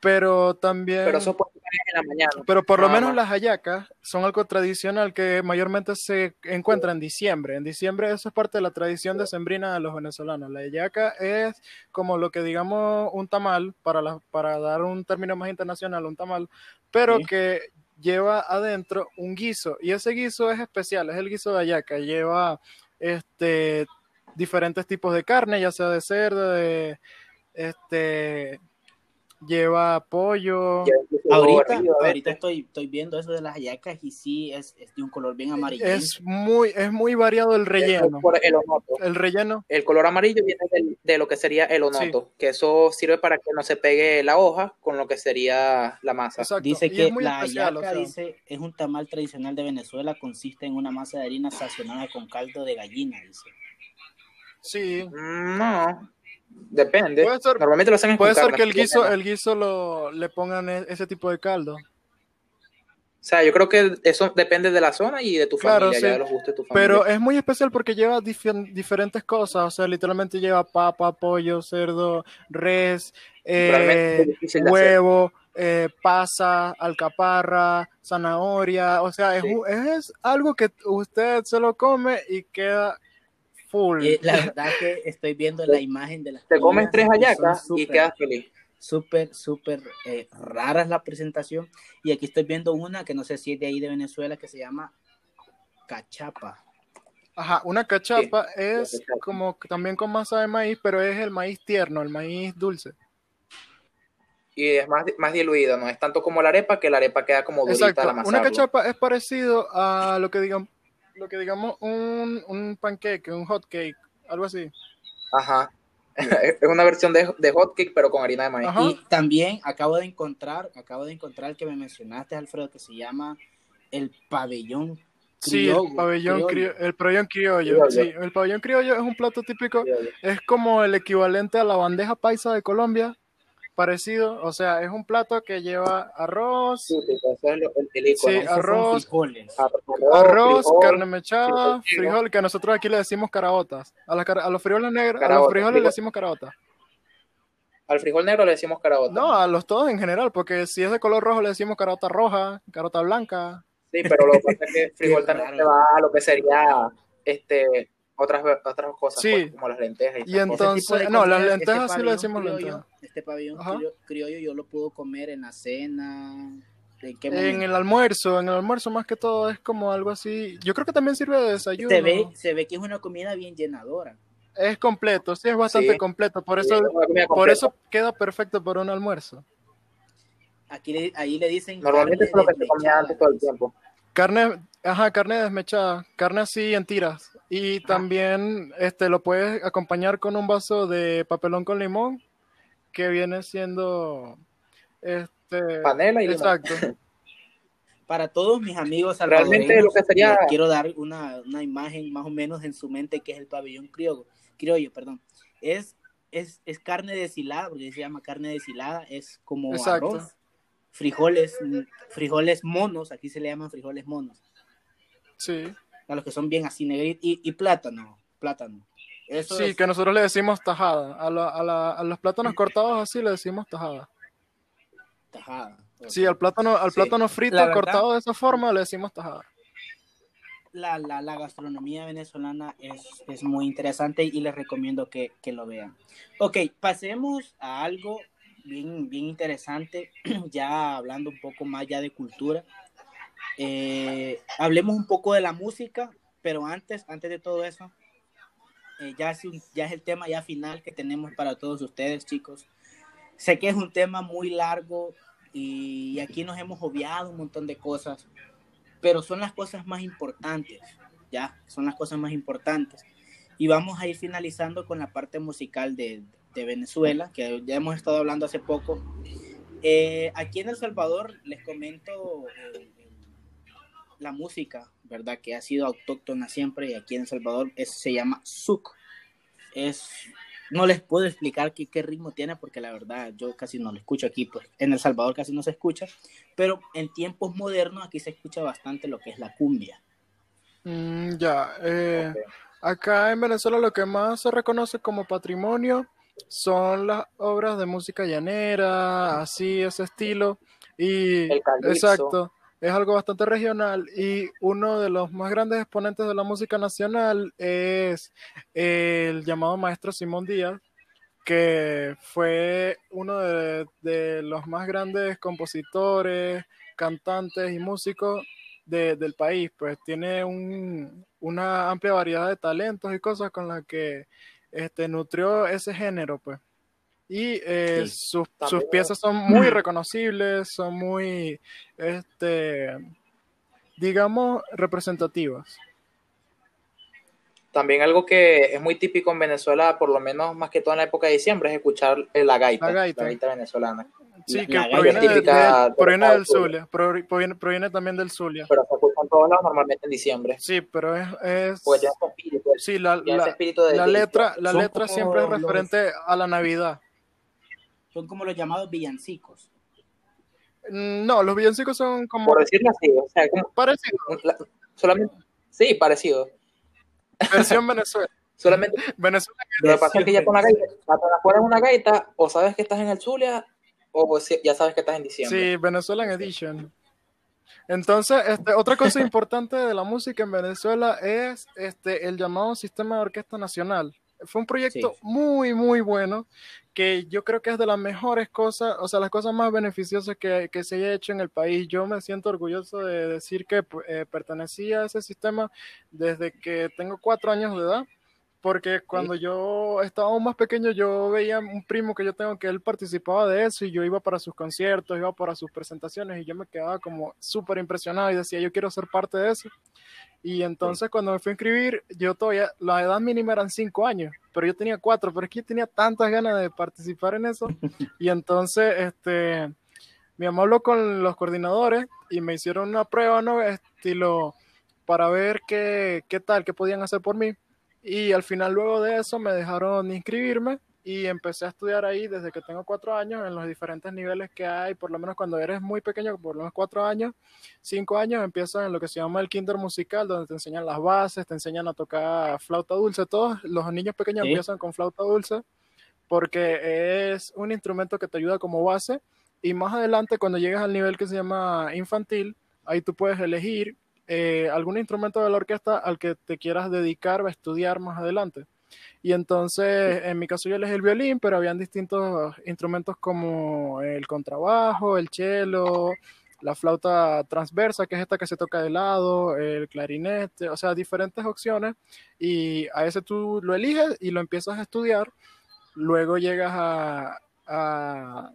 pero también, pero eso puede en la mañana. pero por lo menos las hallacas son algo tradicional que mayormente se encuentra en diciembre. En diciembre eso es parte de la tradición decembrina de los venezolanos. La hallaca es como lo que digamos un tamal, para, la- para dar un término más internacional, un tamal, pero Sí. que lleva adentro un guiso. Y ese guiso es especial, es el guiso de hallaca. Lleva este, diferentes tipos de carne, ya sea de cerdo, de... Este, lleva pollo, Ahorita, ahorita estoy, estoy viendo eso de las hallacas y sí, es, es de un color bien amarillo. es muy, es muy variado el relleno. el onoto. El relleno, El color amarillo viene del- de lo que sería el onoto, que eso sirve para que no se pegue la hoja con lo que sería la masa. exacto. Dice y que la especial, hallaca o sea, dice, es un tamal tradicional de Venezuela, consiste en una masa de harina sazonada con caldo de gallina, dice. sí. Mm, No, depende. Puede ser- Normalmente lo hacen en Puede ser que el guiso, el guiso lo, le pongan e- ese tipo de caldo. O sea, yo creo que eso depende de la zona y de tu Claro, familia, ya sí. de los gustos de tu familia. Pero es muy especial porque lleva difer- diferentes cosas. O sea, literalmente lleva papa, pollo, cerdo, res, eh, huevo, eh, pasa, alcaparra, zanahoria. O sea, es, un- es algo que usted se lo come y queda full. Eh, la verdad que estoy viendo la imagen de las Te comes tres hallacas y quedas feliz. súper, súper eh, raras la presentación. Y aquí estoy viendo una que no sé si es de ahí de Venezuela que se llama cachapa. Ajá, una cachapa es cachapa. como también con masa de maíz, pero es el maíz tierno, el maíz dulce. Y es más, más diluido, no es tanto como la arepa, que la arepa queda como durita Exacto. al Una amasarlo. cachapa es parecido a lo que digamos, lo que digamos un, un pancake, un hot cake, algo así. Ajá. es una versión de, de hotcake, pero con harina de maíz. Ajá. Y también acabo de encontrar, acabo de encontrar que me mencionaste, Alfredo, que se llama el pabellón. Sí, el criollo, pabellón, criollo. crio- el pabellón criollo. Criollo. Sí, el pabellón criollo es un plato típico, es como el equivalente a la bandeja paisa de Colombia, parecido, o sea, es un plato que lleva arroz, Sí, el. Sí, arroz, frijoles. arroz, frijol, carne mechada, frijol. que nosotros aquí le decimos caraotas. A, los frijoles negros, a los frijoles le decimos caraotas. Al frijol negro le decimos carabota. No, a los todos en general, porque si es de color rojo le decimos carota roja, carota blanca. Sí, pero lo que pasa es que el frijol también se va a lo que sería este otras otras cosas, Sí. pues, como las lentejas y, Y entonces- no, las lentejas sí le pabellón decimos criollo, lentejas. Este pabellón criollo, criollo yo lo puedo comer en la cena. ¿En qué En momento? el almuerzo, en el almuerzo más que todo es como algo así. Yo creo que también sirve de desayuno. se, ve, se ve que es una comida bien llenadora. Es completo, sí, es bastante Sí. completo. Por Sí, eso, es por eso queda perfecto para un almuerzo. Aquí le- ahí le dicen. Normalmente es lo que se comía antes todo el tiempo. Carne, ajá, carne desmechada, carne así en tiras. Y también este lo puedes acompañar con un vaso de papelón con limón, que viene siendo este Panela y limón. exacto. Para todos mis amigos Realmente lo que sería- quiero dar una, una imagen más o menos en su mente que es el pabellón criollo, criollo perdón. Es, es, es carne deshilada, porque se llama carne deshilada, es como Exacto. arroz, frijoles, frijoles monos, aquí se le llaman frijoles monos, Sí. a los que son bien así negritos, y, y plátano, plátano. Eso Sí, es que nosotros le decimos tajada. A, la- a la- a los plátanos cortados así le decimos tajada. tajada. Sí, al plátano, al Sí. plátano frito verdad- cortado de esa forma le decimos tajada. la, la, la gastronomía venezolana es, es muy interesante y les recomiendo que, que lo vean. Ok, pasemos a algo bien, bien interesante, ya hablando un poco más ya de cultura. Eh, hablemos un poco de la música, pero antes, antes de todo eso, eh, ya, es un- ya es el tema ya final que tenemos para todos ustedes, chicos. Sé que es un tema muy largo y aquí nos hemos obviado un montón de cosas, pero son las cosas más importantes, ya, son las cosas más importantes. Y vamos a ir finalizando con la parte musical de, de Venezuela, que ya hemos estado hablando hace poco. Eh, aquí en El Salvador les comento eh, la música, ¿verdad? Que ha sido autóctona siempre y aquí en El Salvador es- se llama Zouk. Es, no les puedo explicar qué, qué ritmo tiene porque la verdad yo casi no lo escucho aquí, pues en El Salvador casi no se escucha, pero en tiempos modernos aquí se escucha bastante lo que es la cumbia. Mm, ya, eh, acá en Venezuela lo que más se reconoce como patrimonio son las obras de música llanera, así, ese estilo. Y El exacto, es algo bastante regional y uno de los más grandes exponentes de la música nacional es el llamado maestro Simón Díaz, que fue uno de, de los más grandes compositores, cantantes y músicos de- del país, pues tiene un- una amplia variedad de talentos y cosas con las que este, nutrió ese género, pues. Y eh, Sí, sus, sus piezas son muy reconocibles, son muy, este, digamos, representativas. También algo que es muy típico en Venezuela, por lo menos más que todo en la época de diciembre, es escuchar la gaita, La gaita. venezolana. Sí, La- que proviene, de- típica de- de proviene del Zulia, pro- proviene, proviene también del Zulia. Pero se escucha en todos lados normalmente en diciembre. Sí, pero es, es Pues tiene ese espíritu, sí, la, la, espíritu de letra, la letra siempre es los- referente a la Navidad. Son como los llamados villancicos. Mm, No, los villancicos son como por decirlo así, o sea, como parecidos, la- solamente, sí, parecido. versión Venezuela. Solamente Venezuela lo que pasa es que ya con la gaita, pones una gaita, o sabes que estás en el Zulia, o pues ya sabes que estás en diciembre. Sí, Venezuelan Edition. Entonces, este, otra cosa importante de la música en Venezuela es este, el llamado Sistema de Orquesta Nacional. Fue un proyecto muy, muy bueno que yo creo que es de las mejores cosas, o sea, las cosas más beneficiosas que, que se haya hecho en el país. Yo me siento orgulloso de decir que eh, pertenecía a ese sistema desde que tengo cuatro años de edad porque cuando yo estaba más pequeño yo veía un primo que yo tengo que él participaba de eso y yo iba para sus conciertos, iba para sus presentaciones y yo me quedaba como súper impresionado y decía yo quiero ser parte de eso. Y entonces cuando me fui a inscribir, yo todavía, la edad mínima eran cinco años, pero yo tenía cuatro, pero es que yo tenía tantas ganas de participar en eso. Y entonces, este, mi mamá habló con los coordinadores y me hicieron una prueba, ¿no? Estilo, para ver qué, qué tal, qué podían hacer por mí. Y al final luego de eso me dejaron inscribirme y empecé a estudiar ahí desde que tengo cuatro años en los diferentes niveles que hay, por lo menos cuando eres muy pequeño, por lo menos cuatro años, cinco años, empiezas en lo que se llama el kinder musical, donde te enseñan las bases, te enseñan a tocar flauta dulce, todos los niños pequeños empiezan con flauta dulce porque es un instrumento que te ayuda como base. Y más adelante cuando llegas al nivel que se llama infantil, ahí tú puedes elegir eh, algún instrumento de la orquesta al que te quieras dedicar o estudiar más adelante. Y entonces, en mi caso yo elegí el violín, pero habían distintos instrumentos como el contrabajo, el cello, la flauta transversa, que es esta que se toca de lado, el clarinete, o sea, diferentes opciones. Y a ese tú lo eliges y lo empiezas a estudiar. Luego llegas a, a,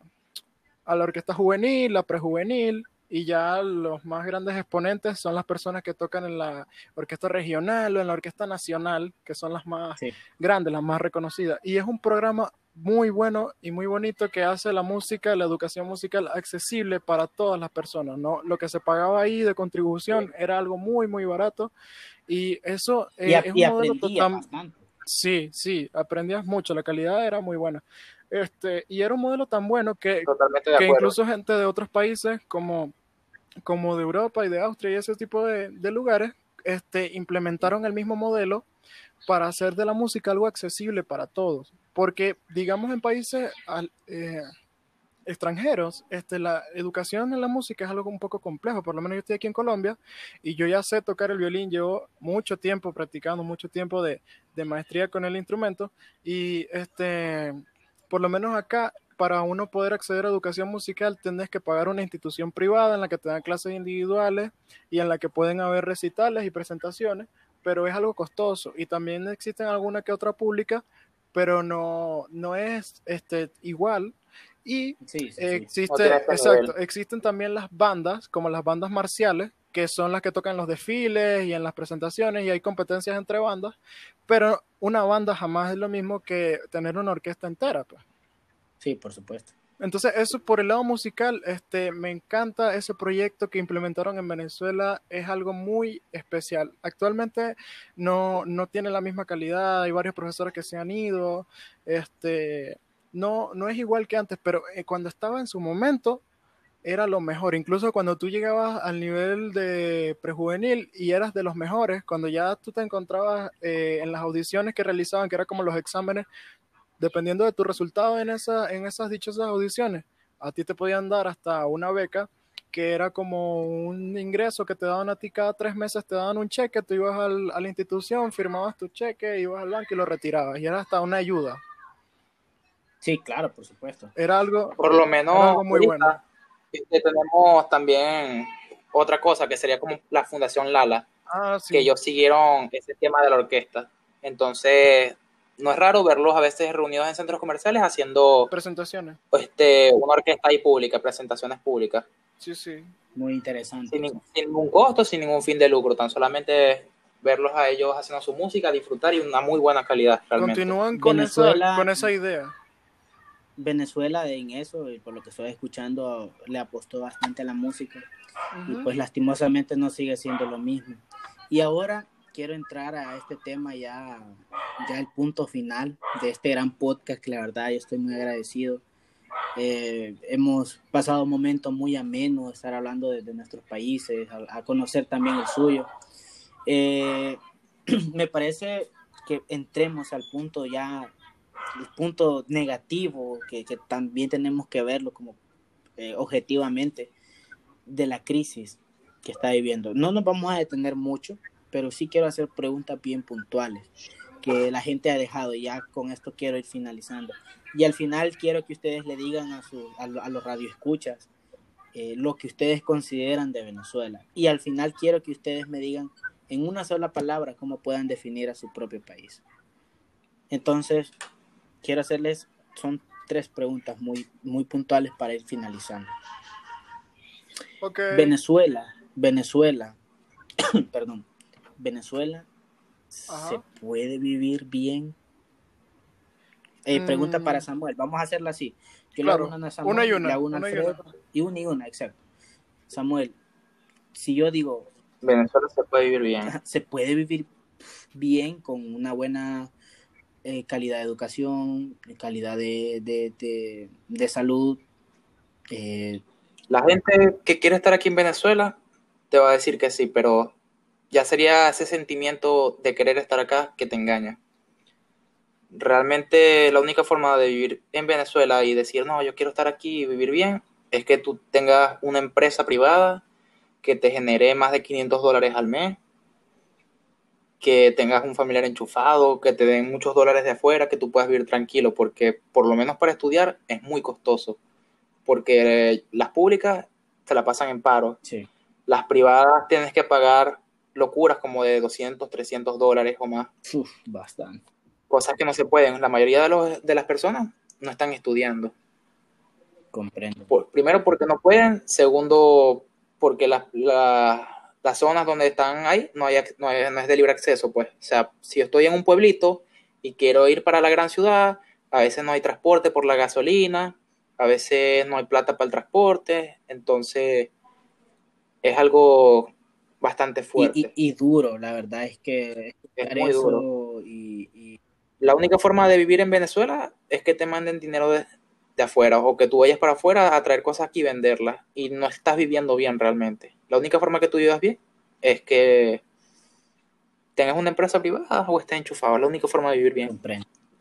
a la orquesta juvenil, la prejuvenil, y ya los más grandes exponentes son las personas que tocan en la orquesta regional o en la orquesta nacional, que son las más grandes, las más reconocidas. Y es un programa muy bueno y muy bonito que hace la música, la educación musical accesible para todas las personas, ¿no? Lo que se pagaba ahí de contribución era algo muy, muy barato y eso y, es un modelo Sí, sí, aprendías mucho, la calidad era muy buena. Este, y era un modelo tan bueno que, que incluso gente de otros países como, como de Europa y de Austria y ese tipo de, lugares este, implementaron el mismo modelo para hacer de la música algo accesible para todos. Porque, digamos, en países eh, extranjeros, este, la educación en la música es algo un poco complejo. Por lo menos yo estoy aquí en Colombia y yo ya sé tocar el violín. Llevo mucho tiempo practicando, mucho tiempo de, de maestría con el instrumento. Y este por lo menos acá, para uno poder acceder a educación musical, tenés que pagar una institución privada en la que te dan clases individuales y en la que pueden haber recitales y presentaciones, pero es algo costoso. Y también existen alguna que otra pública, pero no, no es este, igual. Y Existe, exacto, existen también las bandas, como las bandas marciales, que son las que tocan los desfiles y en las presentaciones y hay competencias entre bandas, pero una banda jamás es lo mismo que tener una orquesta entera. Pues. Sí, por supuesto. Entonces, eso por el lado musical, este, me encanta ese proyecto que implementaron en Venezuela, es algo muy especial. Actualmente no, no tiene la misma calidad, hay varios profesores que se han ido, este, no, no es igual que antes, pero eh, cuando estaba en su momento, era lo mejor. Incluso cuando tú llegabas al nivel de prejuvenil y eras de los mejores, cuando ya tú te encontrabas eh, en las audiciones que realizaban, que era como los exámenes, dependiendo de tu resultado en, esa, en esas dichosas audiciones, a ti te podían dar hasta una beca que era como un ingreso que te daban a ti cada tres meses, te daban un cheque, tú ibas al, a la institución, firmabas tu cheque, ibas al banco y lo retirabas, y era hasta una ayuda. Sí, claro, por supuesto. Era algo, por lo menos muy bueno tenemos también otra cosa que sería como la Fundación Lala, ah, que ellos siguieron ese tema de la orquesta. Entonces, no es raro verlos a veces reunidos en centros comerciales haciendo presentaciones. Este, una orquesta ahí pública, presentaciones públicas. Sí, sí. Muy interesante. Sin, ningún costo, sin ningún fin de lucro, tan solamente verlos a ellos haciendo su música, disfrutar y una muy buena calidad. Realmente. Continúan con, esa, con esa idea. Venezuela en eso, y por lo que estoy escuchando, le apostó bastante a la música y pues lastimosamente no sigue siendo lo mismo. Y ahora quiero entrar a este tema ya, ya el punto final de este gran podcast que la verdad yo estoy muy agradecido. Eh, hemos pasado momentos muy amenos, estar hablando de, nuestros países, a, conocer también el suyo. Eh, me parece que entremos al punto ya el punto negativo que, también tenemos que verlo como eh, objetivamente de la crisis. que está viviendo. No nos vamos a detener mucho, pero sí quiero hacer preguntas bien puntuales que la gente ha dejado. Ya con esto quiero ir finalizando. Y al final quiero que ustedes le digan a, su, a, los radioescuchas eh, lo que ustedes consideran de Venezuela. Y al final quiero que ustedes me digan en una sola palabra cómo puedan definir a su propio país. Entonces, quiero hacerles, son tres preguntas muy, muy puntuales para ir finalizando. Venezuela, Venezuela, perdón, Venezuela, ¿se puede vivir bien? Eh, pregunta para mm. Samuel, vamos a hacerla así. Yo claro, una, Samuel, una y una, una y una y una, exacto. Samuel, si yo digo... Venezuela se puede vivir bien. Se puede vivir bien con una buena eh, calidad de educación, calidad de, de, de, salud. Eh, la gente que quiere estar aquí en Venezuela te va a decir que sí, pero ya sería ese sentimiento de querer estar acá que te engaña. Realmente la única forma de vivir en Venezuela y decir, no, yo quiero estar aquí y vivir bien, es que tú tengas una empresa privada que te genere más de 500 dólares al mes que tengas un familiar enchufado, que te den muchos dólares de afuera, que tú puedas vivir tranquilo, porque por lo menos para estudiar es muy costoso, porque las públicas te la pasan en paro. Las privadas tienes que pagar locuras como de 200, 300 dólares o más. bastante. Cosas que no se pueden. La mayoría de, los, de las personas no están estudiando. Comprendo. primero porque no pueden, segundo porque las la, las zonas donde están ahí no, hay, no, es de libre acceso, pues. O sea, si yo estoy en un pueblito y quiero ir para la gran ciudad, a veces no hay transporte por la gasolina, a veces no hay plata para el transporte, entonces es algo bastante fuerte. Y, duro, la verdad es que es muy duro. Y, La única forma de vivir en Venezuela es que te manden dinero de, de afuera o que tú vayas para afuera a traer cosas aquí y venderlas y no estás viviendo bien realmente. La única forma que tú vivas bien es que tengas una empresa privada o estés enchufado. La única forma de vivir bien.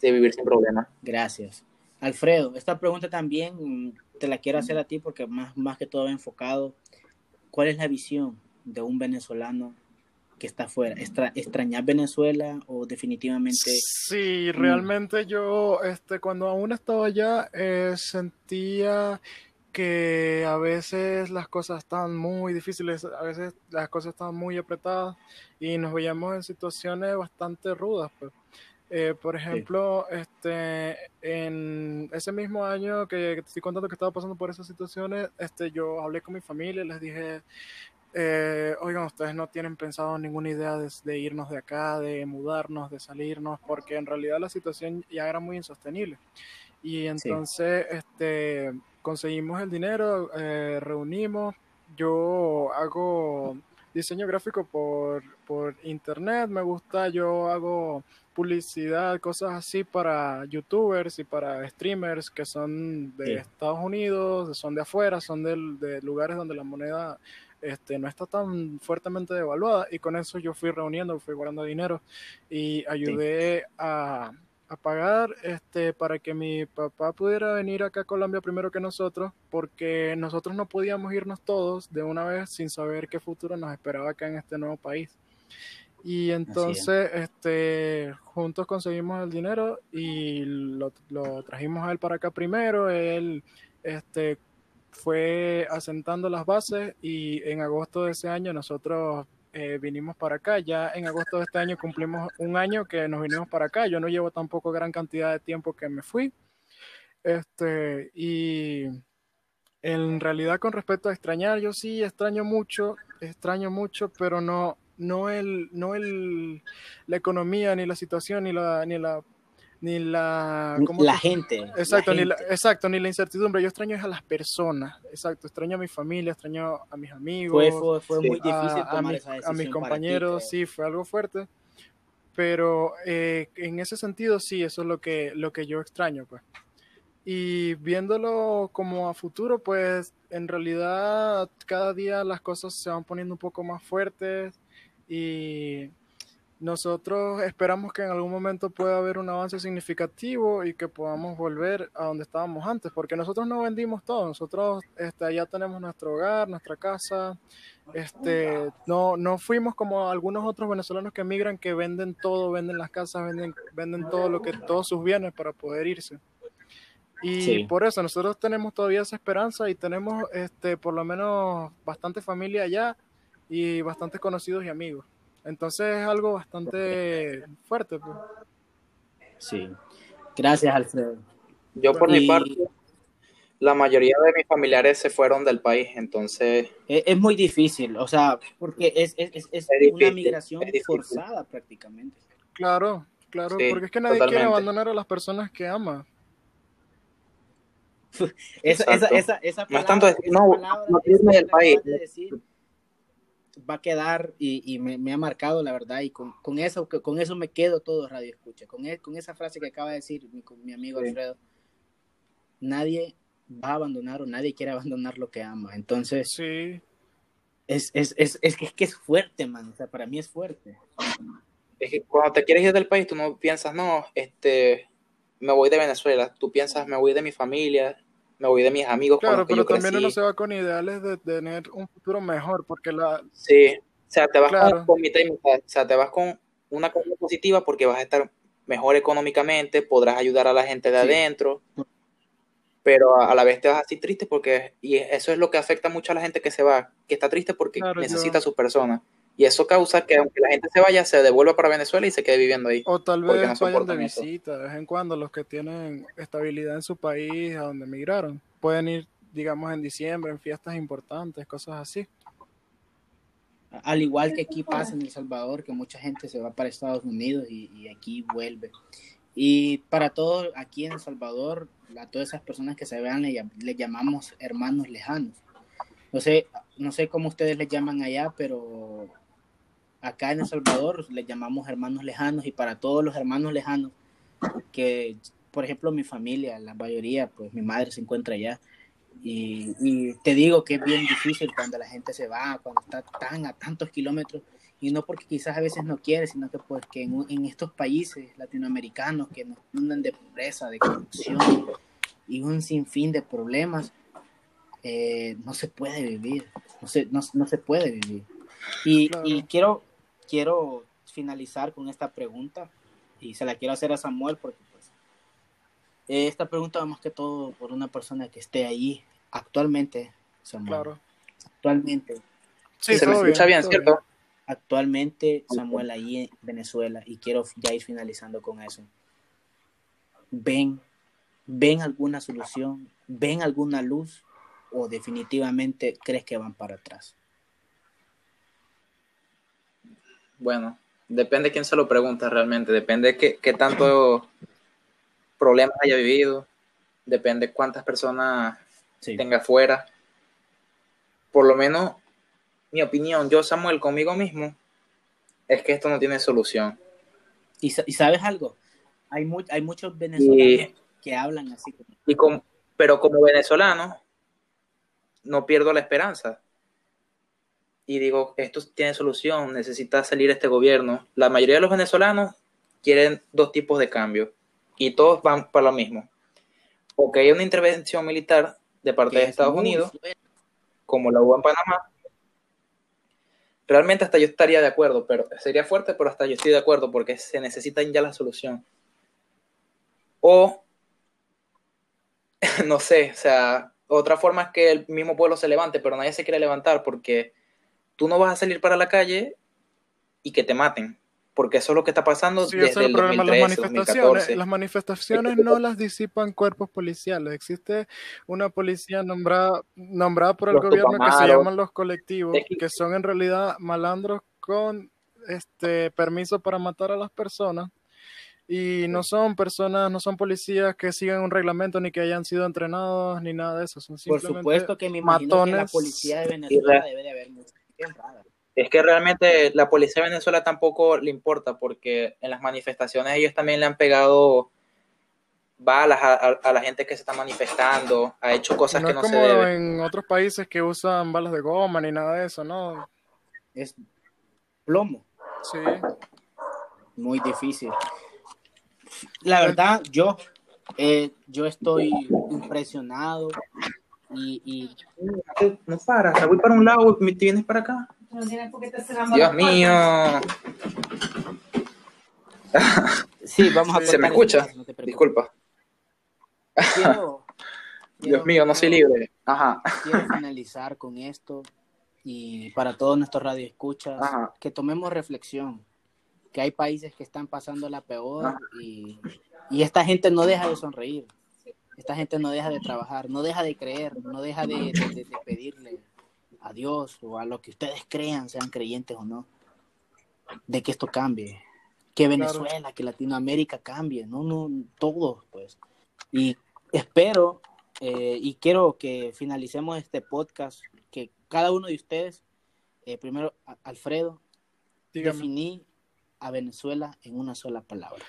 De vivir sin problemas. Gracias. Alfredo, esta pregunta también te la quiero hacer a ti porque más, más que todo enfocado. ¿Cuál es la visión de un venezolano que está afuera? ¿Extrañar Venezuela o definitivamente? Sí, realmente yo, este, cuando aún estaba allá, eh, sentía que a veces las cosas están muy difíciles, a veces las cosas están muy apretadas y nos veíamos en situaciones bastante rudas. Pues. Eh, por ejemplo, este, en ese mismo año que, te estoy contando que estaba pasando por esas situaciones, este, yo hablé con mi familia y les dije, eh, oigan, ustedes no tienen pensado ninguna idea de, irnos de acá, de mudarnos, de salirnos, porque en realidad la situación ya era muy insostenible. Y entonces, este conseguimos el dinero, eh, reunimos, yo hago diseño gráfico por, por internet, me gusta, yo hago publicidad, cosas así para youtubers y para streamers que son de Estados Unidos, son de afuera, son de, lugares donde la moneda este, no está tan fuertemente devaluada y con eso yo fui reuniendo, fui guardando dinero y ayudé a a pagar este, para que mi papá pudiera venir acá a Colombia primero que nosotros, porque nosotros no podíamos irnos todos de una vez sin saber qué futuro nos esperaba acá en este nuevo país. Y entonces, este, juntos conseguimos el dinero y lo, lo, trajimos a él para acá primero. Él, este, fue asentando las bases y en agosto de ese año nosotros eh, vinimos para acá. Ya en agosto de este año cumplimos un año que nos vinimos para acá. Yo no llevo tampoco gran cantidad de tiempo que me fui. Este, y en realidad con respecto a extrañar, yo sí extraño mucho, extraño mucho, pero no, no el, no el, la economía, ni la situación, ni la, ni la ni la la gente exacto ni la, exacto ni la incertidumbre. Yo extraño a las personas exacto extraño a mi familia extraño a mis amigos fue, fue, muy difícil a, a, mis compañeros sí fue algo fuerte pero eh, en ese sentido sí eso es lo que lo que yo extraño pues. Y viéndolo como a futuro pues en realidad cada día las cosas se van poniendo un poco más fuertes y nosotros esperamos que en algún momento pueda haber un avance significativo y que podamos volver a donde estábamos antes, porque nosotros no vendimos todo, nosotros este, ya tenemos nuestro hogar, nuestra casa, este, no, no fuimos como algunos otros venezolanos que emigran que venden todo, venden las casas, venden, venden todo lo que, todos sus bienes para poder irse. Y por eso nosotros tenemos todavía esa esperanza y tenemos este, por lo menos bastante familia allá y bastantes conocidos y amigos. Entonces es algo bastante fuerte. Pues. Sí. Gracias, Alfredo. Yo por mi parte, la mayoría de mis familiares se fueron del país, entonces... Es, muy difícil, o sea, porque es, es, es, una migración forzada prácticamente. Claro, claro, porque es que nadie quiere abandonar a las personas que ama. esa, esa, esa, esa, palabra, no es tanto no, no, no del país. Decir, va a quedar y, me, ha marcado, la verdad, y con, eso, con eso me quedo todo Radio Escucha, con, e, con esa frase que acaba de decir mi, amigo Alfredo, nadie va a abandonar o nadie quiere abandonar lo que ama, entonces sí. es, es, es, es, que, es que es fuerte, man, o sea, para mí es fuerte. Es que cuando te quieres ir del país, tú no piensas, no, este, me voy de Venezuela, tú piensas, me voy de mi familia, me voy de mis amigos. Claro, pero también uno se va con ideales de, tener un futuro mejor, porque la... Sí, o sea, te vas con, mitad y mitad, o sea, te vas con una cosa positiva porque vas a estar mejor económicamente, podrás ayudar a la gente de adentro, pero a, la vez te vas así triste porque, y eso es lo que afecta mucho a la gente que se va, que está triste porque necesita a sus personas. Y eso causa que aunque la gente se vaya, se devuelva para Venezuela y se quede viviendo ahí. O tal vez vayan de visita, de vez en cuando, los que tienen estabilidad en su país, a donde emigraron. Pueden ir, digamos, en diciembre, en fiestas importantes, cosas así. Al igual que aquí pasa en El Salvador, que mucha gente se va para Estados Unidos y, aquí vuelve. Y para todos aquí en El Salvador, a todas esas personas que se vean, le, le llamamos hermanos lejanos. No sé, no sé cómo ustedes le llaman allá, pero acá en El Salvador le llamamos hermanos lejanos y para todos los hermanos lejanos que, por ejemplo, mi familia, la mayoría, pues mi madre se encuentra allá. Y, te digo que es bien difícil cuando la gente se va, cuando está tan a tantos kilómetros, y no porque quizás a veces no quiere, sino que pues que en, estos países latinoamericanos que nos inundan de pobreza, de corrupción y un sinfín de problemas, eh, no se puede vivir, no se, no, se puede vivir. Y, y quiero quiero finalizar con esta pregunta y se la quiero hacer a Samuel porque pues esta pregunta va más que todo por una persona que esté ahí actualmente, Samuel. Claro. Actualmente. Sí, se me escucha bien, ¿cierto? Actualmente, Samuel, ahí en Venezuela, y quiero ya ir finalizando con eso. ¿Ven, ven alguna solución? ¿Ven alguna luz? ¿O definitivamente crees que van para atrás? Bueno, depende de quién se lo pregunta realmente, depende de qué, qué tanto problemas haya vivido, depende cuántas personas tenga fuera. Por lo menos, mi opinión, yo Samuel, conmigo mismo, es que esto no tiene solución. ¿Y, sabes algo? Hay, hay muchos venezolanos que hablan así. Y pero como venezolano, no pierdo la esperanza y digo, esto tiene solución, necesita salir este gobierno. La mayoría de los venezolanos quieren dos tipos de cambio y todos van para lo mismo. O que haya una intervención militar de parte de Estados Unidos, como la hubo en Panamá. Realmente hasta yo estaría de acuerdo, pero sería fuerte, pero hasta yo estoy de acuerdo porque se necesita ya la solución. O, no sé, o sea, otra forma es que el mismo pueblo se levante, pero nadie se quiere levantar porque tú no vas a salir para la calle y que te maten. Porque eso es lo que está pasando desde el, problema. las manifestaciones, las manifestaciones no las disipan cuerpos policiales. Existe una policía nombrada, nombrada por el gobierno que se llaman los colectivos, que son en realidad malandros con este permiso para matar a las personas y no son personas, no son policías que sigan un reglamento ni que hayan sido entrenados ni nada de eso. Son Por supuesto que me imagino que la policía de Venezuela debe de haber es que realmente la policía de Venezuela tampoco le importa porque en las manifestaciones ellos también le han pegado balas a, la gente que se está manifestando, ha hecho cosas que no es como en otros países que usan balas de goma ni nada de eso, ¿no? Es plomo. Sí. muy difícil. La verdad, yo, eh, yo estoy impresionado y, y No para, voy para un lado y te vienes para acá. Dios mío. sí, vamos a ¿Se me escucha? no te. Disculpa. Quiero- Dios quiero- mío, no soy libre. Ajá. quiero finalizar con esto y para todos nuestros radioescuchas Ajá. que tomemos reflexión que hay países que están pasando la peor y, y esta gente no deja de sonreír esta gente no deja de trabajar no deja de creer no deja de, de- de- de pedirle a Dios o a lo que ustedes crean sean creyentes o no de que esto cambie que Venezuela que Latinoamérica cambie no no todos pues y espero eh, y quiero que finalicemos este podcast, que cada uno de ustedes, eh, primero Alfredo, Dígame. definí a Venezuela en una sola palabra.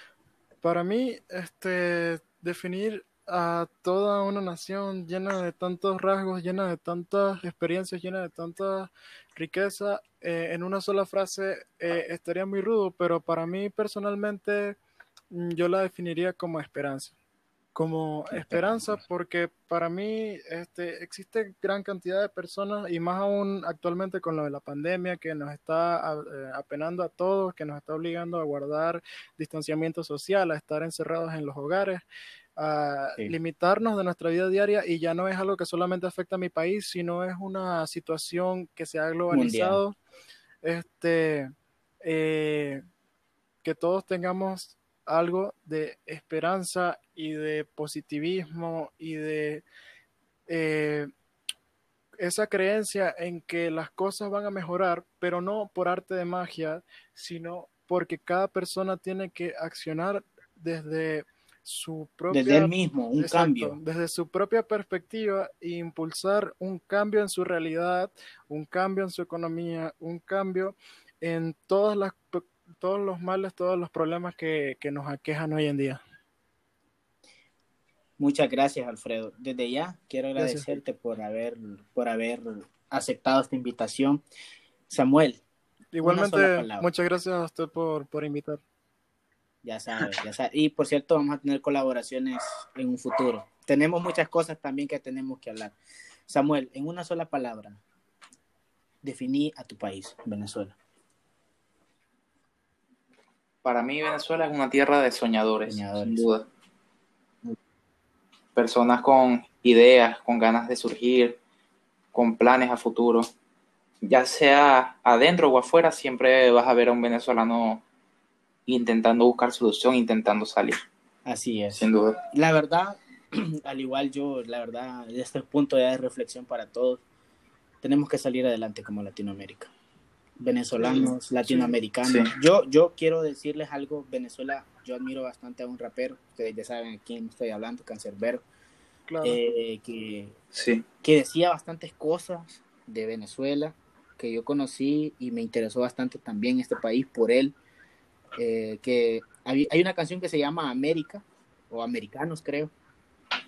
Para mí, este, definir a toda una nación llena de tantos rasgos, llena de tantas experiencias, llena de tanta riqueza, eh, en una sola frase eh, estaría muy rudo, pero para mí personalmente mm, yo la definiría como esperanza. Como esperanza, porque para mí este, existe gran cantidad de personas, y más aún actualmente con lo de la pandemia, que nos está eh, apenando a todos, que nos está obligando a guardar distanciamiento social, a estar encerrados en los hogares, a Sí. limitarnos de nuestra vida diaria y ya no es algo que solamente afecta a mi país, sino es una situación que se ha globalizado. Este, eh, que todos tengamos algo de esperanza y de positivismo y de eh, esa creencia en que las cosas van a mejorar, pero no por arte de magia, sino porque cada persona tiene que accionar desde su propia Desde él mismo, un Exacto, cambio. desde su propia perspectiva e impulsar un cambio en su realidad, un cambio en su economía, un cambio en todas las todos los males, todos los problemas que, que nos aquejan hoy en día. Muchas gracias, Alfredo. Desde ya quiero Gracias. agradecerte por haber, por haber aceptado esta invitación. Samuel, Igualmente, muchas gracias a usted por, por invitar. Ya sabes, ya sabes. Y por cierto, vamos a tener colaboraciones en un futuro. Tenemos muchas cosas también que tenemos que hablar. Samuel, en una sola palabra, definí a tu país, Venezuela. Para mí Venezuela es una tierra de soñadores, Soñadores. sin duda. Personas con ideas, con ganas de surgir, con planes a futuro. Ya sea adentro o afuera, siempre vas a ver a un venezolano intentando buscar solución, intentando salir, Así es. sin duda. La verdad, al igual yo, la verdad, este es punto ya de reflexión para todos. Tenemos que salir adelante como Latinoamérica. Venezolanos, latinoamericanos. Sí. Yo, yo quiero decirles algo, Venezuela, yo admiro bastante a un rapero, ustedes ya saben a quién estoy hablando, Cancerbero, Claro. eh, que, Sí, que decía bastantes cosas de Venezuela que yo conocí y me interesó bastante también este país por él. Eh, que hay, hay una canción que se llama América, o Americanos creo,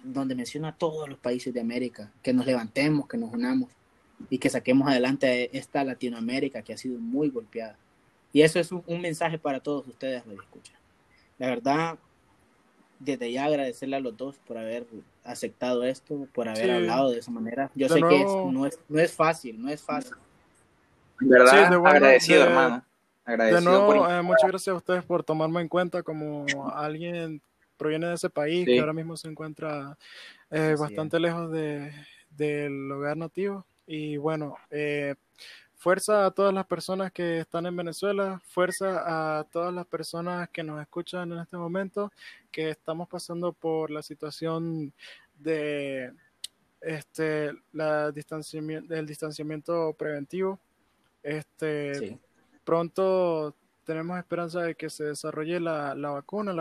donde menciona a todos los países de América, que nos levantemos, que nos unamos y que saquemos adelante esta Latinoamérica que ha sido muy golpeada. Y eso es un, un mensaje para todos ustedes, lo escuchan. La verdad, desde ya agradecerle a los dos por haber aceptado esto, por haber Sí. hablado de esa manera. Yo De sé que es- nuevo- no, es, no es fácil, no es fácil. ¿verdad? Sí, de bueno, agradecido, de- hermano. De nuevo, por... eh, muchas gracias a ustedes por tomarme en cuenta como alguien proviene de ese país Sí. que ahora mismo se encuentra eh, bastante lejos de, del hogar nativo. Y bueno, eh, fuerza a todas las personas que están en Venezuela, fuerza a todas las personas que nos escuchan en este momento, que estamos pasando por la situación de este la distanciamiento, el distanciamiento preventivo. Este, Sí. Pronto tenemos esperanza de que se desarrolle la, la vacuna,